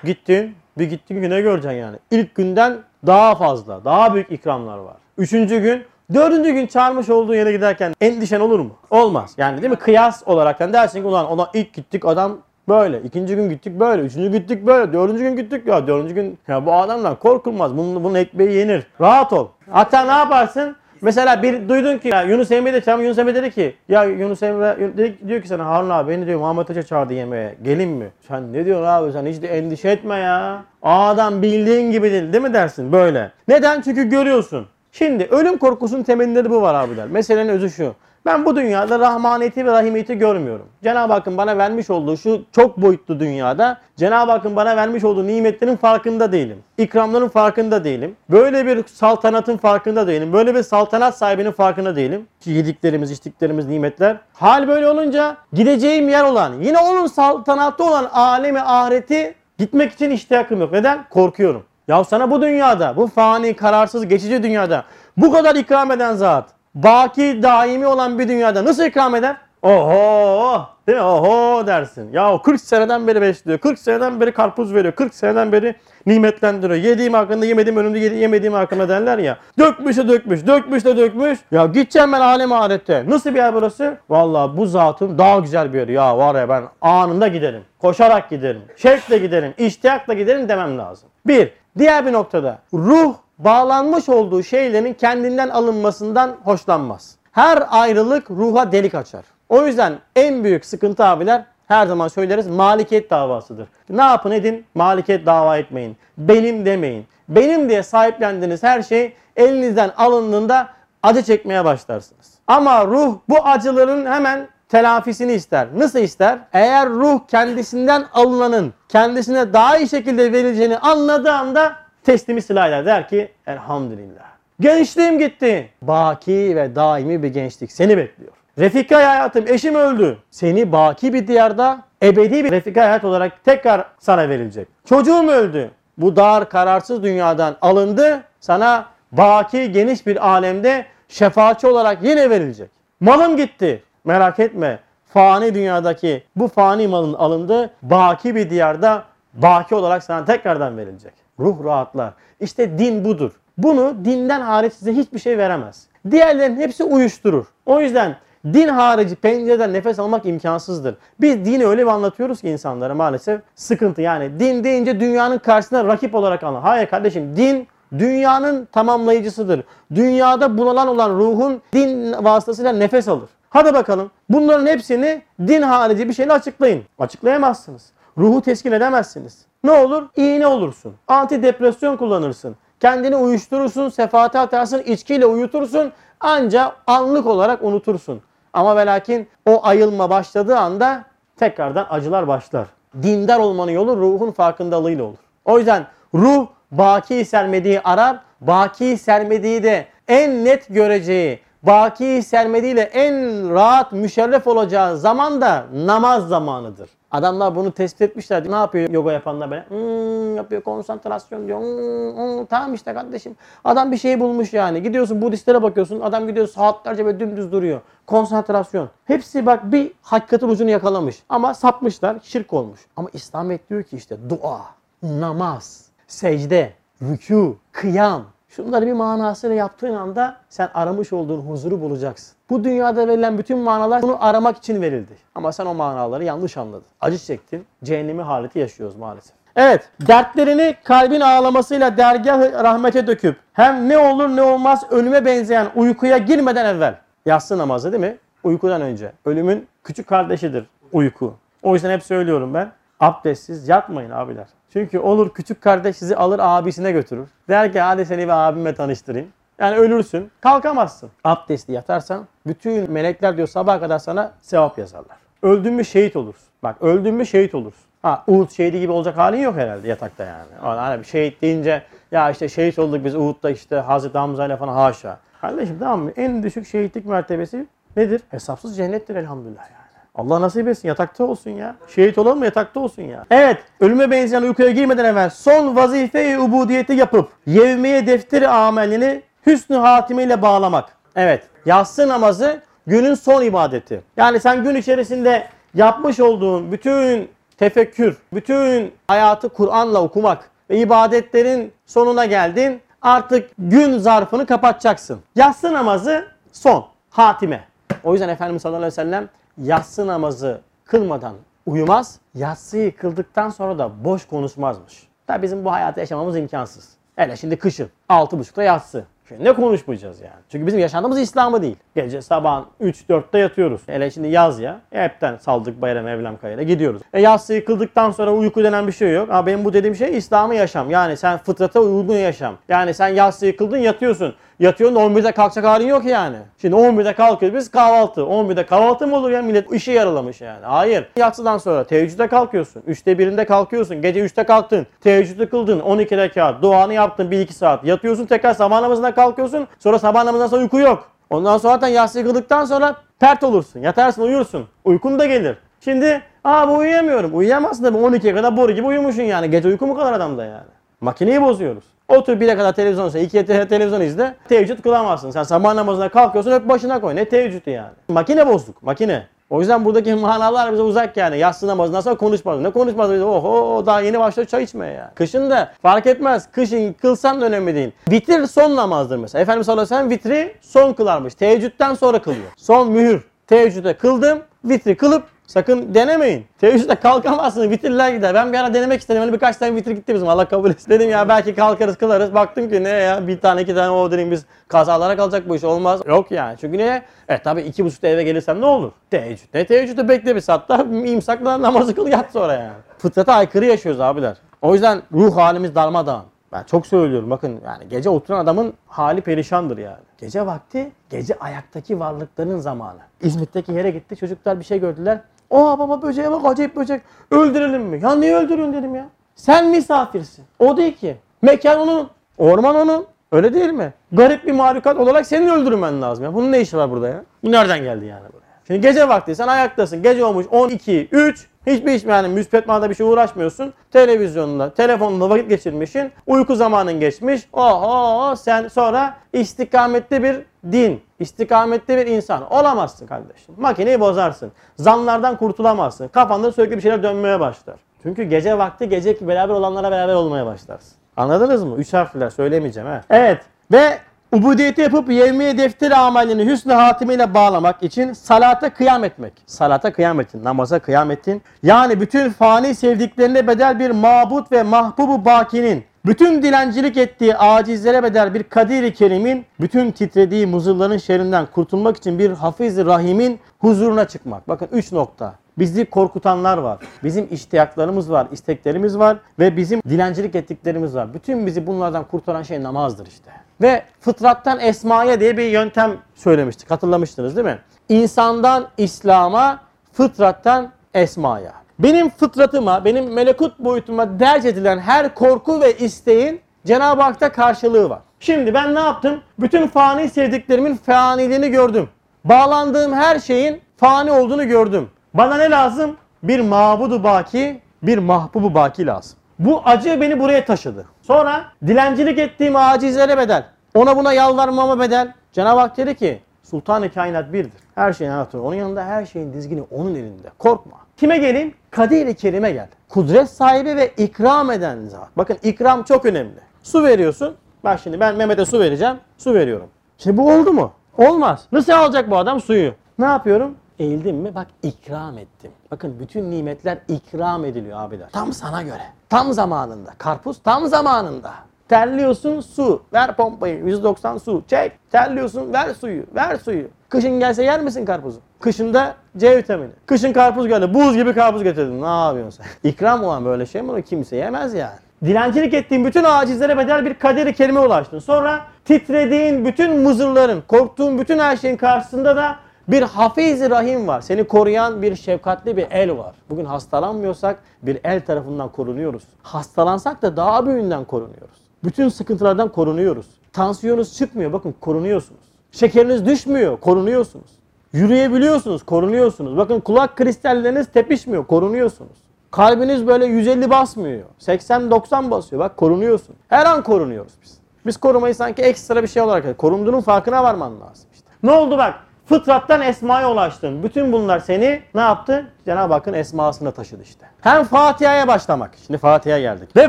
Gittin bir gittin ki ne göreceksin yani. İlk günden daha fazla, daha büyük ikramlar var. Üçüncü gün, dördüncü gün çağırmış olduğu yere giderken endişen olur mu? Olmaz. Yani değil mi? Kıyas olaraktan dersin ki ulan ona ilk gittik adam böyle. ikinci gün gittik böyle. Üçüncü gittik böyle. Dördüncü gün gittik ya. Dördüncü gün ya bu adamdan korkulmaz. Bunun, bunun ekmeği yenir. Rahat ol. Hatta ne yaparsın? Mesela bir duydun ki ya Yunus Emre de çağırmış. Yunus Emre dedi ki ya Yunus Emre dedi, diyor ki sana Harun abi beni diyor Muhammed Hoca çağırdı yemeğe. Gelin mi? Sen ne diyorsun abi sen hiç de endişe etme ya. Adam bildiğin gibi değil değil mi dersin böyle. Neden? Çünkü görüyorsun. Şimdi ölüm korkusunun temelinde bu var abiler. Meselenin özü şu. Ben bu dünyada rahmaniyeti ve rahimiyeti görmüyorum. Cenab-ı Hakk'ın bana vermiş olduğu şu çok boyutlu dünyada Cenab-ı Hakk'ın bana vermiş olduğu nimetlerin farkında değilim. İkramların farkında değilim. Böyle bir saltanatın farkında değilim. Böyle bir saltanat sahibinin farkında değilim. Ki yediklerimiz, içtiklerimiz nimetler. Hal böyle olunca gideceğim yer olan, yine onun saltanatı olan alemi ahireti gitmek için iştiyakım yok. Neden? Korkuyorum. Ya sana bu dünyada, bu fani, kararsız, geçici dünyada bu kadar ikram eden zat, baki, daimi olan bir dünyada nasıl ikram eder? Oho! Değil mi? Oho dersin. Ya 40 seneden beri besliyor. 40 seneden beri karpuz veriyor. 40 seneden beri nimetlendiriyor. Yediğim hakkında yemediğim önümde yedi, yemediğim hakkında derler ya. Dökmüş de dökmüş. Dökmüş de dökmüş. Ya gideceğim ben alem ahirette. Nasıl bir yer burası? Vallahi bu zatın daha güzel bir yeri. Ya var ya ben anında giderim. Koşarak giderim. Şevkle giderim. iştiyakla giderim demem lazım. Bir. Diğer bir noktada ruh bağlanmış olduğu şeylerin kendinden alınmasından hoşlanmaz. Her ayrılık ruha delik açar. O yüzden en büyük sıkıntı abiler her zaman söyleriz malikiyet davasıdır. Ne yapın edin malikiyet dava etmeyin. Benim demeyin. Benim diye sahiplendiğiniz her şey elinizden alındığında acı çekmeye başlarsınız. Ama ruh bu acıların hemen telafisini ister. Nasıl ister? Eğer ruh kendisinden alınanın kendisine daha iyi şekilde verileceğini anladığı anda teslimi silah eder. Der ki elhamdülillah. Gençliğim gitti. Baki ve daimi bir gençlik seni bekliyor. Refika hayatım eşim öldü. Seni baki bir diyarda ebedi bir refika hayat olarak tekrar sana verilecek. Çocuğum öldü. Bu dar kararsız dünyadan alındı. Sana baki geniş bir alemde şefaatçi olarak yine verilecek. Malım gitti. Merak etme. Fani dünyadaki bu fani malın alındı. Baki bir diyarda baki olarak sana tekrardan verilecek. Ruh rahatlar. İşte din budur. Bunu dinden hariç size hiçbir şey veremez. Diğerlerinin hepsi uyuşturur. O yüzden din harici pencereden nefes almak imkansızdır. Biz dini öyle bir anlatıyoruz ki insanlara maalesef sıkıntı. Yani din deyince dünyanın karşısına rakip olarak anlar. Hayır kardeşim din dünyanın tamamlayıcısıdır. Dünyada bunalan olan ruhun din vasıtasıyla nefes alır. Hadi bakalım bunların hepsini din harici bir şeyle açıklayın. Açıklayamazsınız. Ruhu teskin edemezsiniz. Ne olur? İğne olursun. Antidepresyon kullanırsın. Kendini uyuşturursun, sefate atarsın, içkiyle uyutursun. Anca anlık olarak unutursun. Ama ve lakin o ayılma başladığı anda tekrardan acılar başlar. Dindar olmanın yolu ruhun farkındalığıyla olur. O yüzden ruh baki sermediği arar. Baki sermediği de en net göreceği, baki sermediğiyle en rahat müşerref olacağı zaman da namaz zamanıdır. Adamlar bunu tespit etmişler. Ne yapıyor yoga yapanlar böyle? Hmm, yapıyor konsantrasyon diyor. Hmm, hmm, tamam işte kardeşim. Adam bir şey bulmuş yani. Gidiyorsun Budistlere bakıyorsun. Adam gidiyor saatlerce böyle dümdüz duruyor. Konsantrasyon. Hepsi bak bir hakikatin ucunu yakalamış. Ama sapmışlar. Şirk olmuş. Ama İslam diyor ki işte dua, namaz, secde, rükû, kıyam, Şunları bir manasıyla yaptığın anda sen aramış olduğun huzuru bulacaksın. Bu dünyada verilen bütün manalar bunu aramak için verildi. Ama sen o manaları yanlış anladın. Acı çektin. Cehennemi haleti yaşıyoruz maalesef. Evet, dertlerini kalbin ağlamasıyla dergah rahmete döküp hem ne olur ne olmaz ölüme benzeyen uykuya girmeden evvel yatsı namazı değil mi? Uykudan önce. Ölümün küçük kardeşidir uyku. O yüzden hep söylüyorum ben. Abdestsiz yatmayın abiler. Çünkü olur küçük kardeş sizi alır abisine götürür. Der ki hadi seni bir abime tanıştırayım. Yani ölürsün. Kalkamazsın. Abdestli yatarsan bütün melekler diyor sabaha kadar sana sevap yazarlar. Öldün mü şehit olursun. Bak öldün mü şehit olursun. Ha Uhud şehidi gibi olacak halin yok herhalde yatakta yani. Hani bir şehit deyince ya işte şehit olduk biz Uhud'da işte Hazreti Hamza ile falan haşa. Kardeşim tamam mı? En düşük şehitlik mertebesi nedir? Hesapsız cennettir elhamdülillah yani. Allah nasip etsin yatakta olsun ya. Şehit olalım yatakta olsun ya. Evet ölüme benzeyen uykuya girmeden evvel son vazife-i ubudiyeti yapıp yevmiye defteri amelini hüsnü hatimeyle bağlamak. Evet yatsı namazı günün son ibadeti. Yani sen gün içerisinde yapmış olduğun bütün tefekkür, bütün hayatı Kur'an'la okumak ve ibadetlerin sonuna geldin. Artık gün zarfını kapatacaksın. Yatsı namazı son, hatime. O yüzden Efendimiz sallallahu aleyhi ve sellem yatsı namazı kılmadan uyumaz. Yatsıyı kıldıktan sonra da boş konuşmazmış. Tabi bizim bu hayatı yaşamamız imkansız. Hele şimdi kışın 6.30'da yatsı. Şimdi ne konuşmayacağız yani? Çünkü bizim yaşadığımız İslam'ı değil. Gece sabahın 3-4'te yatıyoruz. Hele şimdi yaz ya. E, hepten saldık bayram evlem kayına gidiyoruz. E yatsıyı kıldıktan sonra uyku denen bir şey yok. Ama benim bu dediğim şey İslam'ı yaşam. Yani sen fıtrata uygun yaşam. Yani sen yatsıyı kıldın yatıyorsun. Yatıyorsun da 11'de kalkacak halin yok yani. Şimdi 11'de kalkıyoruz biz kahvaltı. 11'de kahvaltı mı olur ya millet işi yaralamış yani. Hayır. Yatsıdan sonra teheccüde kalkıyorsun. 3'te 1'inde kalkıyorsun. Gece 3'te kalktın. Teheccüdü kıldın. 12 rekat. Duanı yaptın 1-2 saat. Yatıyorsun tekrar sabah namazına kalkıyorsun. Sonra sabah namazından sonra uyku yok. Ondan sonra zaten yatsıyı kıldıktan sonra pert olursun. Yatarsın uyursun. Uykun da gelir. Şimdi aa bu uyuyamıyorum. Uyuyamazsın bu 12'ye kadar boru gibi uyumuşsun yani. Gece uyku mu kadar adamda yani. Makineyi bozuyoruz. Otur 1'e kadar televizyon ise 2'ye te- televizyon izle. Teheccüd kılamazsın. Sen sabah namazına kalkıyorsun hep başına koy. Ne teheccüdü yani. Makine bozduk. Makine. O yüzden buradaki manalar bize uzak yani. Yatsı namazından sonra konuşmaz. Ne konuşmaz? Oho daha yeni başladı çay içmeye yani. Kışın da fark etmez. Kışın kılsan da önemli değil. Vitir son namazdır mesela. Efendimiz sallallahu aleyhi ve sellem vitri son kılarmış. Teheccüden sonra kılıyor. Son mühür. Teheccüde kıldım. Vitri kılıp Sakın denemeyin. Teheccüde kalkamazsınız. Vitirler gider. Ben bir ara denemek istedim. Öyle birkaç tane vitir gitti bizim. Allah kabul etsin. Dedim ya belki kalkarız kılarız. Baktım ki ne ya bir tane iki tane o dedim biz kazalara kalacak bu iş olmaz. Yok yani. Çünkü niye? E tabi iki buçukta eve gelirsem ne olur? Teheccüd. Ne teheccüde bekle bir daha imsakla namazı kıl yat sonra yani. Fıtrata aykırı yaşıyoruz abiler. O yüzden ruh halimiz darmadağın. Ben çok söylüyorum bakın yani gece oturan adamın hali perişandır yani. Gece vakti gece ayaktaki varlıkların zamanı. İzmit'teki yere gitti çocuklar bir şey gördüler. Aa baba böceğe bak acayip böcek. Öldürelim mi? Ya niye öldürün dedim ya. Sen misafirsin. O değil ki. Mekan onun. Orman onun. Öyle değil mi? Garip bir mahlukat olarak senin öldürmen lazım ya. Bunun ne işi var burada ya? Bu nereden geldi yani buraya? Şimdi gece vakti sen ayaktasın. Gece olmuş 12, 3. Hiçbir iş yani müspet manada bir şey uğraşmıyorsun. Televizyonda, telefonla vakit geçirmişsin. Uyku zamanın geçmiş. Oho sen sonra istikametli bir din, istikametli bir insan olamazsın kardeşim. Makineyi bozarsın. Zamlardan kurtulamazsın. Kafanda sürekli bir şeyler dönmeye başlar. Çünkü gece vakti gece beraber olanlara beraber olmaya başlarsın. Anladınız mı? Üç harfler söylemeyeceğim ha. Evet. Ve ubudiyeti yapıp yevmiye defteri amelini hüsnü hatimiyle bağlamak için salata kıyam etmek. Salata kıyam ettin, namaza kıyam ettin. Yani bütün fani sevdiklerine bedel bir mabut ve mahbubu bakinin bütün dilencilik ettiği acizlere bedel bir kadir-i kerimin, bütün titrediği muzırların şerrinden kurtulmak için bir hafiz-i rahimin huzuruna çıkmak. Bakın üç nokta. Bizi korkutanlar var. Bizim iştiyaklarımız var, isteklerimiz var ve bizim dilencilik ettiklerimiz var. Bütün bizi bunlardan kurtaran şey namazdır işte. Ve fıtrattan esmaya diye bir yöntem söylemiştik. Hatırlamıştınız değil mi? İnsandan İslam'a, fıtrattan esmaya. Benim fıtratıma, benim melekut boyutuma derc edilen her korku ve isteğin Cenab-ı Hak'ta karşılığı var. Şimdi ben ne yaptım? Bütün fani sevdiklerimin faniliğini gördüm. Bağlandığım her şeyin fani olduğunu gördüm. Bana ne lazım? Bir mabudu baki, bir mahbubu baki lazım. Bu acı beni buraya taşıdı. Sonra dilencilik ettiğim acizlere bedel. Ona buna yalvarmama bedel. Cenab-ı Hak dedi ki Sultan-ı Kainat birdir. Her şeyin anahtarı. Onun yanında her şeyin dizgini onun elinde. Korkma. Kime geleyim? Kadir-i Kerim'e gel. Kudret sahibi ve ikram eden zat. Bakın ikram çok önemli. Su veriyorsun. Bak şimdi ben Mehmet'e su vereceğim. Su veriyorum. Şimdi bu oldu mu? Olmaz. Nasıl alacak bu adam suyu? Ne yapıyorum? Eğildim mi? Bak ikram ettim. Bakın bütün nimetler ikram ediliyor abiler. Tam sana göre. Tam zamanında. Karpuz tam zamanında. Terliyorsun su. Ver pompayı. 190 su. Çek. Terliyorsun. Ver suyu. Ver suyu. Kışın gelse yer misin karpuzu? Kışında C vitamini. Kışın karpuz geldi. Buz gibi karpuz getirdin. Ne yapıyorsun sen? İkram olan böyle şey mi? Kimse yemez yani. Dilencilik ettiğin bütün acizlere bedel bir kaderi kelime ulaştın. Sonra titrediğin bütün muzırların, korktuğun bütün her şeyin karşısında da bir hafiz rahim var. Seni koruyan bir şefkatli bir el var. Bugün hastalanmıyorsak bir el tarafından korunuyoruz. Hastalansak da daha büyüğünden korunuyoruz. Bütün sıkıntılardan korunuyoruz. Tansiyonunuz çıkmıyor bakın korunuyorsunuz. Şekeriniz düşmüyor korunuyorsunuz. Yürüyebiliyorsunuz korunuyorsunuz. Bakın kulak kristalleriniz tepişmiyor korunuyorsunuz. Kalbiniz böyle 150 basmıyor. 80-90 basıyor. Bak korunuyorsun. Her an korunuyoruz biz. Biz korumayı sanki ekstra bir şey olarak korunduğunun farkına varman lazım işte. Ne oldu bak? Fıtrattan esmaya ulaştın. Bütün bunlar seni ne yaptı? Cenab-ı Hakk'ın esmasına taşıdı işte. Hem Fatiha'ya başlamak. Şimdi Fatiha'ya geldik. Ve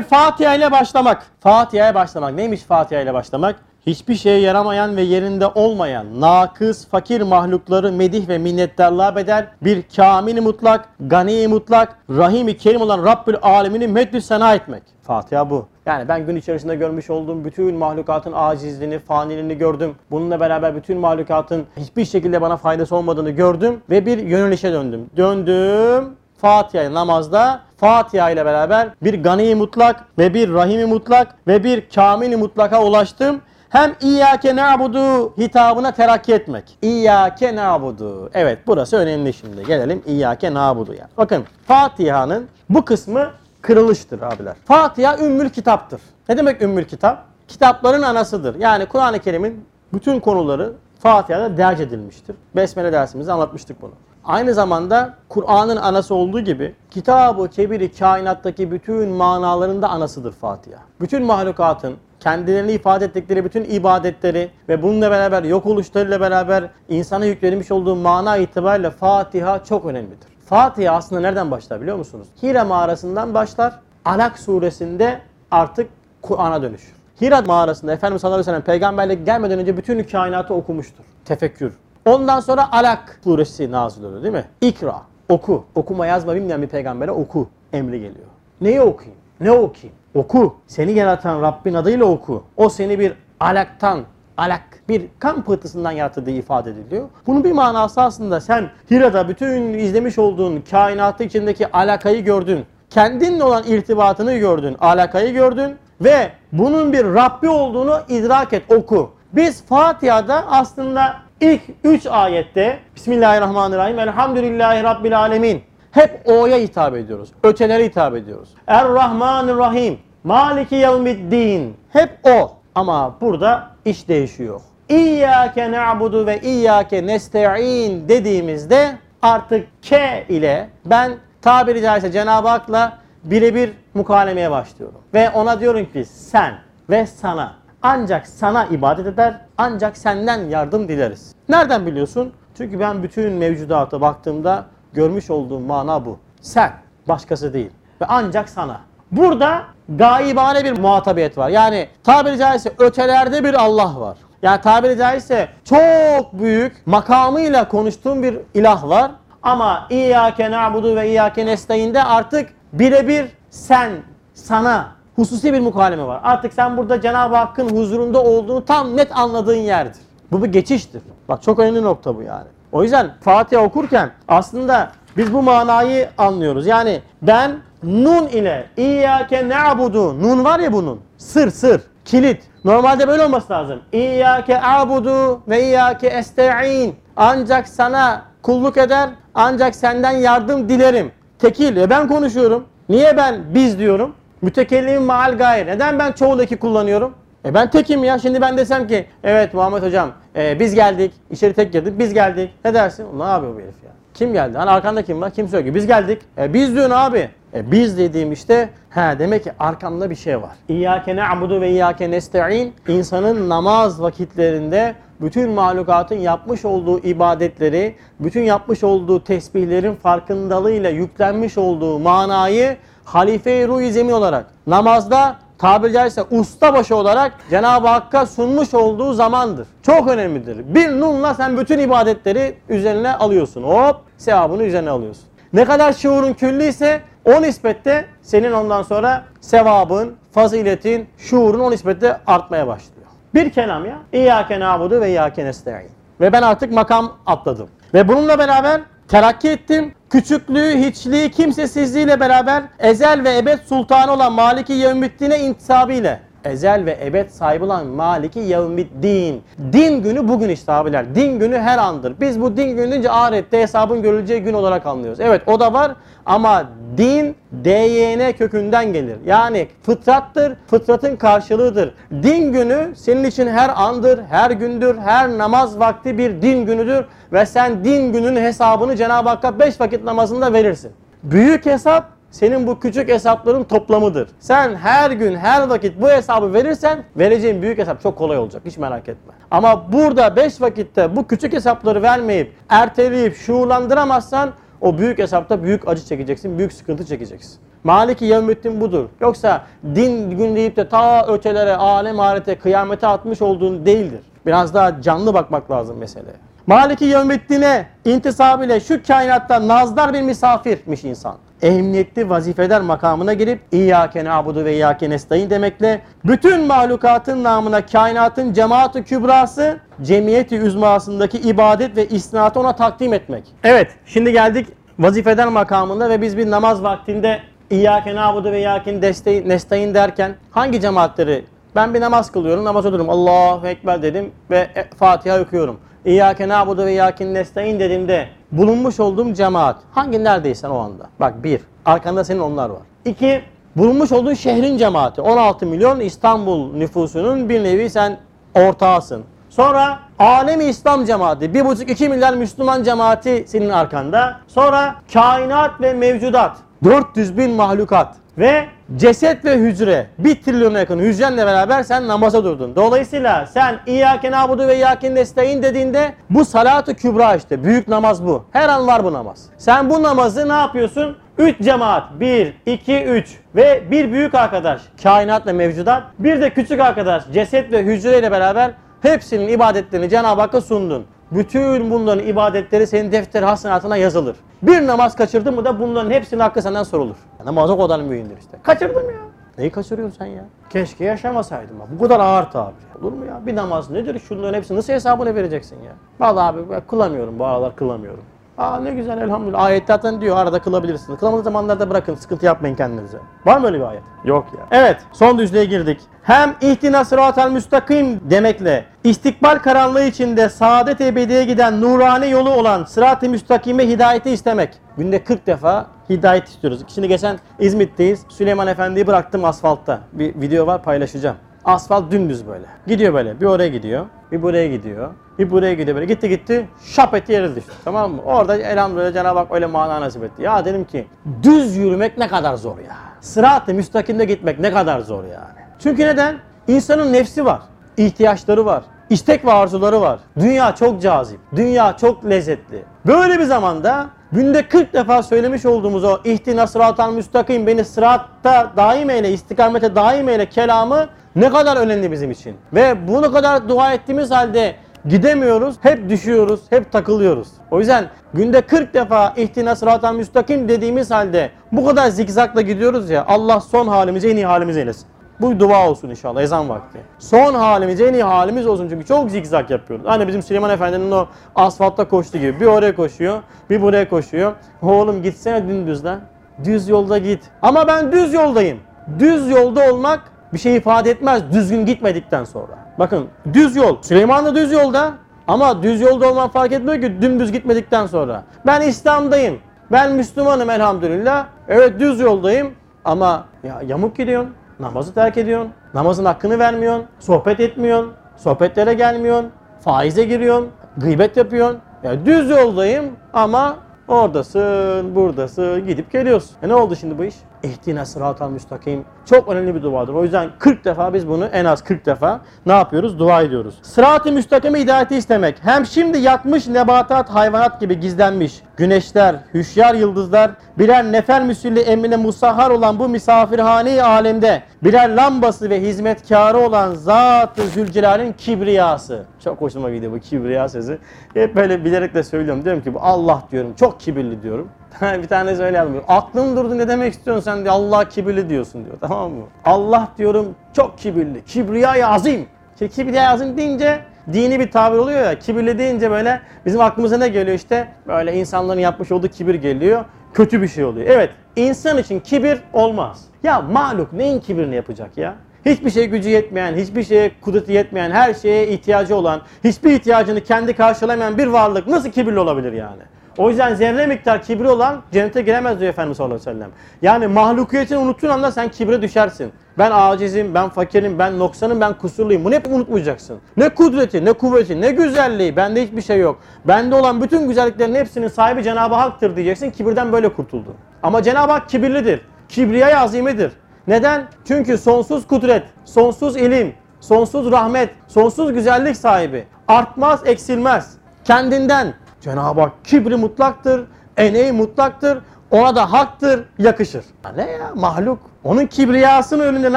Fatiha ile başlamak. Fatiha'ya başlamak. Neymiş Fatiha ile başlamak? Hiçbir şeye yaramayan ve yerinde olmayan, nakıs, fakir mahlukları medih ve minnettarlığa bedel bir kamil mutlak, gani mutlak, rahim-i kerim olan Rabbül Alemini meddü sena etmek. Fatiha bu. Yani ben gün içerisinde görmüş olduğum bütün mahlukatın acizliğini, faniliğini gördüm. Bununla beraber bütün mahlukatın hiçbir şekilde bana faydası olmadığını gördüm ve bir yönelişe döndüm. Döndüm, Fatiha namazda Fatiha ile beraber bir gani mutlak ve bir rahimi mutlak ve bir kamil mutlaka ulaştım. Hem İyyâke na'budu hitabına terakki etmek. İyyâke na'budu. Evet burası önemli şimdi. Gelelim İyyâke na'budu ya. Bakın Fatiha'nın bu kısmı kırılıştır abiler. Fatiha ümmül kitaptır. Ne demek ümmül kitap? Kitapların anasıdır. Yani Kur'an-ı Kerim'in bütün konuları Fatiha'da derc edilmiştir. Besmele dersimizde anlatmıştık bunu. Aynı zamanda Kur'an'ın anası olduğu gibi Kitab-ı Kebiri kainattaki bütün manaların da anasıdır Fatiha. Bütün mahlukatın kendilerini ifade ettikleri bütün ibadetleri ve bununla beraber yok oluşlarıyla beraber insana yüklenmiş olduğu mana itibariyle Fatiha çok önemlidir. Fatiha aslında nereden başlar biliyor musunuz? Hira mağarasından başlar. Alak suresinde artık Kur'an'a dönüşür. Hira mağarasında Efendimiz sallallahu aleyhi ve peygamberlik gelmeden önce bütün kainatı okumuştur. Tefekkür. Ondan sonra Alak suresi nazil oluyor değil mi? İkra, oku. Okuma yazma bilmeyen bir peygambere oku emri geliyor. Neyi okuyayım? Ne okuyayım? Oku. Seni yaratan Rabbin adıyla oku. O seni bir alaktan, alak bir kan pıhtısından yarattığı ifade ediliyor. Bunun bir manası aslında sen Hira'da bütün izlemiş olduğun kainatı içindeki alakayı gördün. Kendinle olan irtibatını gördün, alakayı gördün ve bunun bir Rabbi olduğunu idrak et, oku. Biz Fatiha'da aslında ilk 3 ayette Bismillahirrahmanirrahim Elhamdülillahi Rabbil Alemin hep O'ya hitap ediyoruz. Ötelere hitap ediyoruz. Er-Rahmanir-Rahim Maliki Yevmiddin hep O. Ama burada iş değişiyor. İyyâke na'budu ve iyyâke nesta'in dediğimizde artık K ile ben tabiri caizse Cenab-ı Hak'la birebir mukalemeye başlıyorum. Ve ona diyorum ki sen ve sana ancak sana ibadet eder, ancak senden yardım dileriz. Nereden biliyorsun? Çünkü ben bütün mevcudata baktığımda görmüş olduğum mana bu. Sen, başkası değil. Ve ancak sana. Burada gaibane bir muhatabiyet var. Yani tabiri caizse ötelerde bir Allah var. Yani tabiri caizse çok büyük makamıyla konuştuğum bir ilah var. Ama İyyâke na'budu ve İyyâke nestaîn'de artık birebir sen, sana hususi bir mukaleme var. Artık sen burada Cenab-ı Hakk'ın huzurunda olduğunu tam net anladığın yerdir. Bu bir geçiştir. Bak çok önemli nokta bu yani. O yüzden Fatiha okurken aslında biz bu manayı anlıyoruz. Yani ben nun ile İyyâke na'budu nun var ya bunun. Sır sır. Kilit. Normalde böyle olması lazım. İyyâke a'budu ve İyyâke esta'in. Ancak sana kulluk eder. Ancak senden yardım dilerim. Tekil ve ben konuşuyorum. Niye ben biz diyorum? Mütekellim maal gayr. Neden ben çoğul eki kullanıyorum? E ben tekim ya. Şimdi ben desem ki evet Muhammed hocam e, biz geldik. İçeri tek girdik. Biz geldik. Ne dersin? Ne yapıyor bu herif ya? Kim geldi? Hani arkanda kim var? Kim söylüyor? Biz geldik. E biz diyorsun abi. E biz dediğim işte he demek ki arkamda bir şey var. İyyâke na'budu ve iyyâke nesta'in insanın namaz vakitlerinde bütün mahlukatın yapmış olduğu ibadetleri, bütün yapmış olduğu tesbihlerin farkındalığıyla yüklenmiş olduğu manayı halife-i ruh zemin olarak namazda tabiri caizse ustabaşı olarak Cenab-ı Hakk'a sunmuş olduğu zamandır. Çok önemlidir. Bir nunla sen bütün ibadetleri üzerine alıyorsun. Hop sevabını üzerine alıyorsun. Ne kadar şuurun külli ise o nispette senin ondan sonra sevabın, faziletin, şuurun o nispette artmaya başlıyor. Bir kelam ya. İyyâke nâbudu ve iyyâke nesta'in. Ve ben artık makam atladım. Ve bununla beraber terakki ettim. Küçüklüğü, hiçliği, kimsesizliğiyle beraber ezel ve ebed sultanı olan Maliki Yevmiddin'e intisabıyla ezel ve ebed sahibi olan Maliki Yevmiddin. Din günü bugün işte abiler. Din günü her andır. Biz bu din günü deyince ahirette hesabın görüleceği gün olarak anlıyoruz. Evet o da var ama din DYN kökünden gelir. Yani fıtrattır, fıtratın karşılığıdır. Din günü senin için her andır, her gündür, her namaz vakti bir din günüdür. Ve sen din gününün hesabını Cenab-ı Hakk'a 5 vakit namazında verirsin. Büyük hesap senin bu küçük hesapların toplamıdır. Sen her gün, her vakit bu hesabı verirsen vereceğin büyük hesap çok kolay olacak. Hiç merak etme. Ama burada 5 vakitte bu küçük hesapları vermeyip, erteleyip, şuurlandıramazsan o büyük hesapta büyük acı çekeceksin, büyük sıkıntı çekeceksin. Maliki yevmettin budur. Yoksa din gün de ta ötelere, alem ahirete, kıyamete atmış olduğun değildir. Biraz daha canlı bakmak lazım meseleye. Maliki yevmeddine intisabıyla şu kainatta nazdar bir misafirmiş insan. Ehemmiyetli vazifeder makamına gelip İyyâke na'budu ve İyyâke nestaîn demekle bütün mahlukatın namına kainatın cemaat-ı kübrası cemiyeti üzmasındaki ibadet ve istinatı ona takdim etmek. Evet şimdi geldik vazifeder makamında ve biz bir namaz vaktinde İyyâke na'budu ve İyyâke nestaîn derken hangi cemaatleri ben bir namaz kılıyorum, namaz dururum. Allahu Ekber dedim ve Fatiha okuyorum. İyyâke nâbudu ve iyyâke nestaîn dediğimde bulunmuş olduğum cemaat. Hangi neredeysen o anda. Bak bir, arkanda senin onlar var. İki, bulunmuş olduğun şehrin cemaati. 16 milyon İstanbul nüfusunun bir nevi sen ortağısın. Sonra alemi İslam cemaati. 1,5-2 milyar Müslüman cemaati senin arkanda. Sonra kainat ve mevcudat. 400 bin mahlukat. Ve ceset ve hücre bir trilyona yakın hücrenle beraber sen namaza durdun. Dolayısıyla sen İyyâke nâbudu ve İyyâke nestaîn dediğinde bu salat-ı kübra işte. Büyük namaz bu. Her an var bu namaz. Sen bu namazı ne yapıyorsun? 3 cemaat. 1, 2, 3 ve bir büyük arkadaş kainatla mevcudat. Bir de küçük arkadaş ceset ve hücre ile beraber hepsinin ibadetlerini Cenab-ı Hakk'a sundun. Bütün bunların ibadetleri senin defter hasenatına yazılır. Bir namaz kaçırdın mı da bunların hepsinin hakkı senden sorulur. Ya namaz o kadar mühimdir işte. Kaçırdım ya. Neyi kaçırıyorsun sen ya? Keşke yaşamasaydım. ya. Bu kadar ağır tabi. Olur mu ya? Bir namaz nedir? Şunların hepsini nasıl hesabını vereceksin ya? Vallahi abi ben kılamıyorum. Bu aralar kılamıyorum. Aa ne güzel elhamdülillah. Ayette zaten diyor arada kılabilirsiniz. Kılamadığınız zamanlarda bırakın. Sıkıntı yapmayın kendinize. Var mı öyle bir ayet? Yok ya. Evet son düzlüğe girdik. Hem ihtina sıratel müstakim demekle istikbal karanlığı içinde saadet ebediye giden nurani yolu olan sırat-ı müstakime hidayeti istemek. Günde 40 defa hidayet istiyoruz. Şimdi geçen İzmit'teyiz. Süleyman Efendi'yi bıraktım asfaltta. Bir video var paylaşacağım. Asfalt dümdüz böyle. Gidiyor böyle. Bir oraya gidiyor. Bir buraya gidiyor. Bir buraya gidiyor böyle. Gitti gitti. Şap etti yere düştü. Tamam mı? Orada elhamdülillah Cenab-ı Hak öyle mana nasip etti. Ya dedim ki düz yürümek ne kadar zor ya. Sırat-ı müstakimde gitmek ne kadar zor yani. Çünkü neden? İnsanın nefsi var. ihtiyaçları var. istek ve arzuları var. Dünya çok cazip. Dünya çok lezzetli. Böyle bir zamanda günde 40 defa söylemiş olduğumuz o ihtina sıratal müstakim beni sıratta daim eyle, istikamete daim eyle kelamı ne kadar önemli bizim için. Ve bunu kadar dua ettiğimiz halde gidemiyoruz, hep düşüyoruz, hep takılıyoruz. O yüzden günde 40 defa ihtina sıratal müstakim dediğimiz halde bu kadar zikzakla gidiyoruz ya Allah son halimizi en iyi halimiz eylesin. Bu dua olsun inşallah ezan vakti. Son halimiz en iyi halimiz olsun çünkü çok zikzak yapıyoruz. Hani bizim Süleyman Efendi'nin o asfaltta koştu gibi. Bir oraya koşuyor, bir buraya koşuyor. Oğlum gitsene dümdüz lan. Düz yolda git. Ama ben düz yoldayım. Düz yolda olmak bir şey ifade etmez düzgün gitmedikten sonra. Bakın düz yol. Süleyman da düz yolda ama düz yolda olman fark etmiyor ki dümdüz gitmedikten sonra. Ben İslam'dayım. Ben Müslümanım elhamdülillah. Evet düz yoldayım ama ya yamuk gidiyorsun. Namazı terk ediyorsun. Namazın hakkını vermiyorsun. Sohbet etmiyorsun. Sohbetlere gelmiyorsun. Faize giriyorsun. Gıybet yapıyorsun. Ya düz yoldayım ama oradasın, buradasın, gidip geliyorsun. E ne oldu şimdi bu iş? İhdine sıratal müstakim. Çok önemli bir duadır. O yüzden 40 defa biz bunu en az 40 defa ne yapıyoruz? Dua ediyoruz. Sırat-ı müstakime hidayeti istemek. Hem şimdi yatmış nebatat, hayvanat gibi gizlenmiş. Güneşler, hüşyar yıldızlar, birer nefer müsülli emrine musahhar olan bu misafirhane alemde birer lambası ve hizmetkarı olan Zat-ı Zülcelal'in kibriyası. Çok hoşuma gidiyor bu kibriya sözü. Hep böyle bilerek de söylüyorum. Diyorum ki bu Allah diyorum. Çok kibirli diyorum. bir tane öyle yazmıyor. Aklın durdu ne demek istiyorsun sen diyor. Allah kibirli diyorsun diyor. Tamam mı? Allah diyorum çok kibirli. Kibriya azim. Ki Kibriya azim deyince dini bir tabir oluyor ya. Kibirli deyince böyle bizim aklımıza ne geliyor işte? Böyle insanların yapmış olduğu kibir geliyor. Kötü bir şey oluyor. Evet insan için kibir olmaz. Ya maluk neyin kibirini yapacak ya? Hiçbir şeye gücü yetmeyen, hiçbir şeye kudreti yetmeyen, her şeye ihtiyacı olan, hiçbir ihtiyacını kendi karşılamayan bir varlık nasıl kibirli olabilir yani? O yüzden zerre miktar kibri olan cennete giremez diyor Efendimiz sallallahu aleyhi ve sellem. Yani mahlukiyetini unuttuğun anda sen kibre düşersin. Ben acizim, ben fakirim, ben noksanım, ben kusurluyum. Bunu hep unutmayacaksın. Ne kudreti, ne kuvveti, ne güzelliği. Bende hiçbir şey yok. Bende olan bütün güzelliklerin hepsinin sahibi Cenab-ı Hak'tır diyeceksin. Kibirden böyle kurtuldun. Ama Cenab-ı Hak kibirlidir. Kibriya azimedir. Neden? Çünkü sonsuz kudret, sonsuz ilim, sonsuz rahmet, sonsuz güzellik sahibi. Artmaz, eksilmez. Kendinden. Cenab-ı Hak kibri mutlaktır, eneği mutlaktır, ona da haktır, yakışır. Ya ne ya mahluk? Onun kibriyasının önünde ne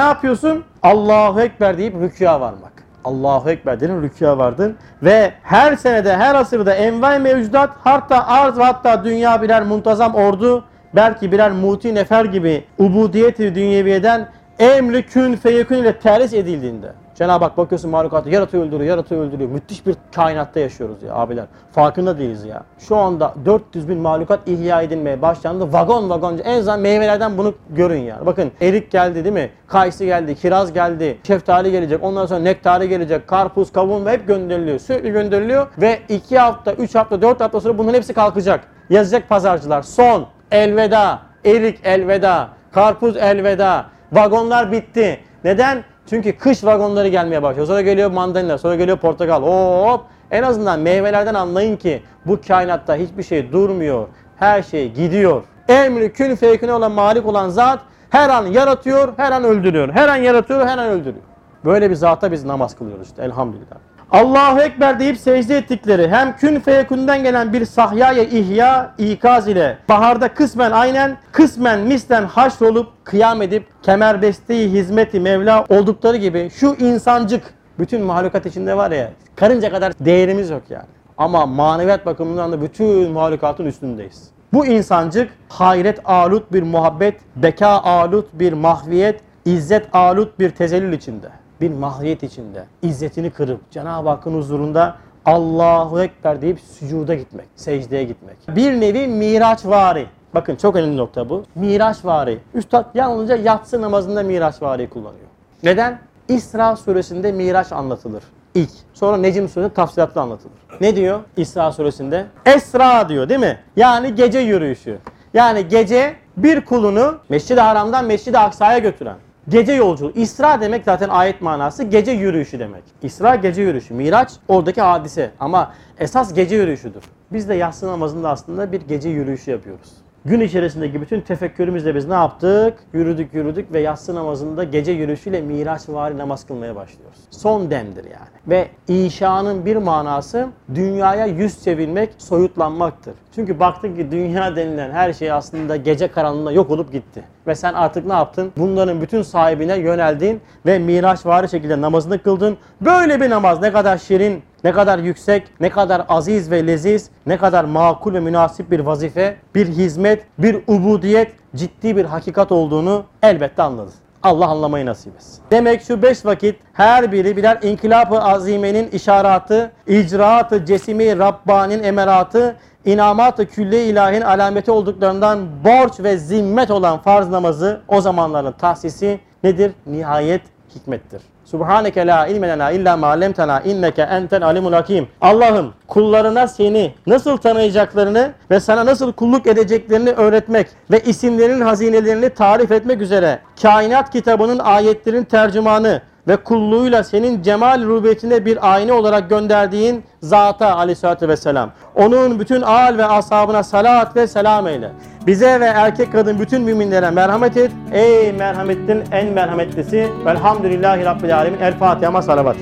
yapıyorsun? Allahu Ekber deyip rükûa varmak. Allahu Ekber derin rükûa vardın ve her senede her asırda envai mevcudat hatta arz ve hatta dünya birer muntazam ordu belki birer muti nefer gibi ubudiyeti dünyeviyeden emri kün feyekün ile terhis edildiğinde Cenab-ı Hak bakıyorsun mahlukatı yaratıyor öldürüyor, yaratıyor öldürüyor. Müthiş bir kainatta yaşıyoruz ya abiler. Farkında değiliz ya. Şu anda 400 bin mahlukat ihya edilmeye başlandı. Vagon vagon. En azından meyvelerden bunu görün yani. Bakın erik geldi değil mi? Kayısı geldi, kiraz geldi, şeftali gelecek. Ondan sonra nektarı gelecek. Karpuz, kavun ve hep gönderiliyor. Sürekli gönderiliyor. Ve 2 hafta, 3 hafta, 4 hafta sonra bunların hepsi kalkacak. Yazacak pazarcılar. Son, elveda, erik elveda, karpuz elveda. Vagonlar bitti. Neden? Çünkü kış vagonları gelmeye başlıyor. Sonra geliyor mandalina, sonra geliyor portakal. Hop! En azından meyvelerden anlayın ki bu kainatta hiçbir şey durmuyor. Her şey gidiyor. Emri kün feyküne olan malik olan zat her an yaratıyor, her an öldürüyor. Her an yaratıyor, her an öldürüyor. Böyle bir zata biz namaz kılıyoruz işte elhamdülillah. Allahu Ekber deyip secde ettikleri hem kün feyekundan gelen bir sahyaya ihya ikaz ile baharda kısmen aynen kısmen mislen haşrolup kıyam edip kemerbesteyi hizmeti Mevla oldukları gibi şu insancık bütün mahlukat içinde var ya karınca kadar değerimiz yok yani. Ama maneviyat bakımından da bütün mahlukatın üstündeyiz. Bu insancık hayret alut bir muhabbet, beka alut bir mahviyet, izzet alut bir tezellül içinde bir mahiyet içinde izzetini kırıp Cenab-ı Hakk'ın huzurunda Allahu Ekber deyip sücuda gitmek, secdeye gitmek. Bir nevi miraç vari. Bakın çok önemli nokta bu. Miraç vari. Üstad yalnızca yatsı namazında miraç vari kullanıyor. Neden? İsra suresinde miraç anlatılır. İlk. Sonra Necim suresinde tafsilatlı anlatılır. Ne diyor İsra suresinde? Esra diyor değil mi? Yani gece yürüyüşü. Yani gece bir kulunu Mescid-i Haram'dan Mescid-i Aksa'ya götüren. Gece yolculuğu. İsra demek zaten ayet manası gece yürüyüşü demek. İsra gece yürüyüşü. Miraç oradaki hadise ama esas gece yürüyüşüdür. Biz de yatsı namazında aslında bir gece yürüyüşü yapıyoruz. Gün içerisindeki bütün tefekkürümüzle biz ne yaptık? Yürüdük yürüdük ve yatsı namazında gece yürüyüşüyle miraç vari namaz kılmaya başlıyoruz. Son demdir yani. Ve inşanın bir manası dünyaya yüz çevirmek, soyutlanmaktır. Çünkü baktın ki dünya denilen her şey aslında gece karanlığında yok olup gitti. Ve sen artık ne yaptın? Bunların bütün sahibine yöneldin ve miraç vari şekilde namazını kıldın. Böyle bir namaz ne kadar şirin, ne kadar yüksek, ne kadar aziz ve leziz, ne kadar makul ve münasip bir vazife, bir hizmet, bir ubudiyet, ciddi bir hakikat olduğunu elbette anladın. Allah anlamayı nasip etsin. Demek şu beş vakit her biri birer inkılap-ı azimenin işaratı, icraat-ı cesimi Rabbani'nin emeratı, inamat-ı ilahin alameti olduklarından borç ve zimmet olan farz namazı o zamanların tahsisi nedir? Nihayet hikmettir. Subhaneke la ilme lena illa ma allamtena inneke enten alimul hakim. Allah'ım kullarına seni nasıl tanıyacaklarını ve sana nasıl kulluk edeceklerini öğretmek ve isimlerin hazinelerini tarif etmek üzere kainat kitabının ayetlerin tercümanı ve kulluğuyla senin cemal rubiyetinde bir ayna olarak gönderdiğin zata aleyhissalatü vesselam. Onun bütün âl ve ashabına salat ve selam eyle. Bize ve erkek kadın bütün müminlere merhamet et. Ey merhametin en merhametlisi. Velhamdülillahi Rabbil Alemin. El Fatiha'ma salavat.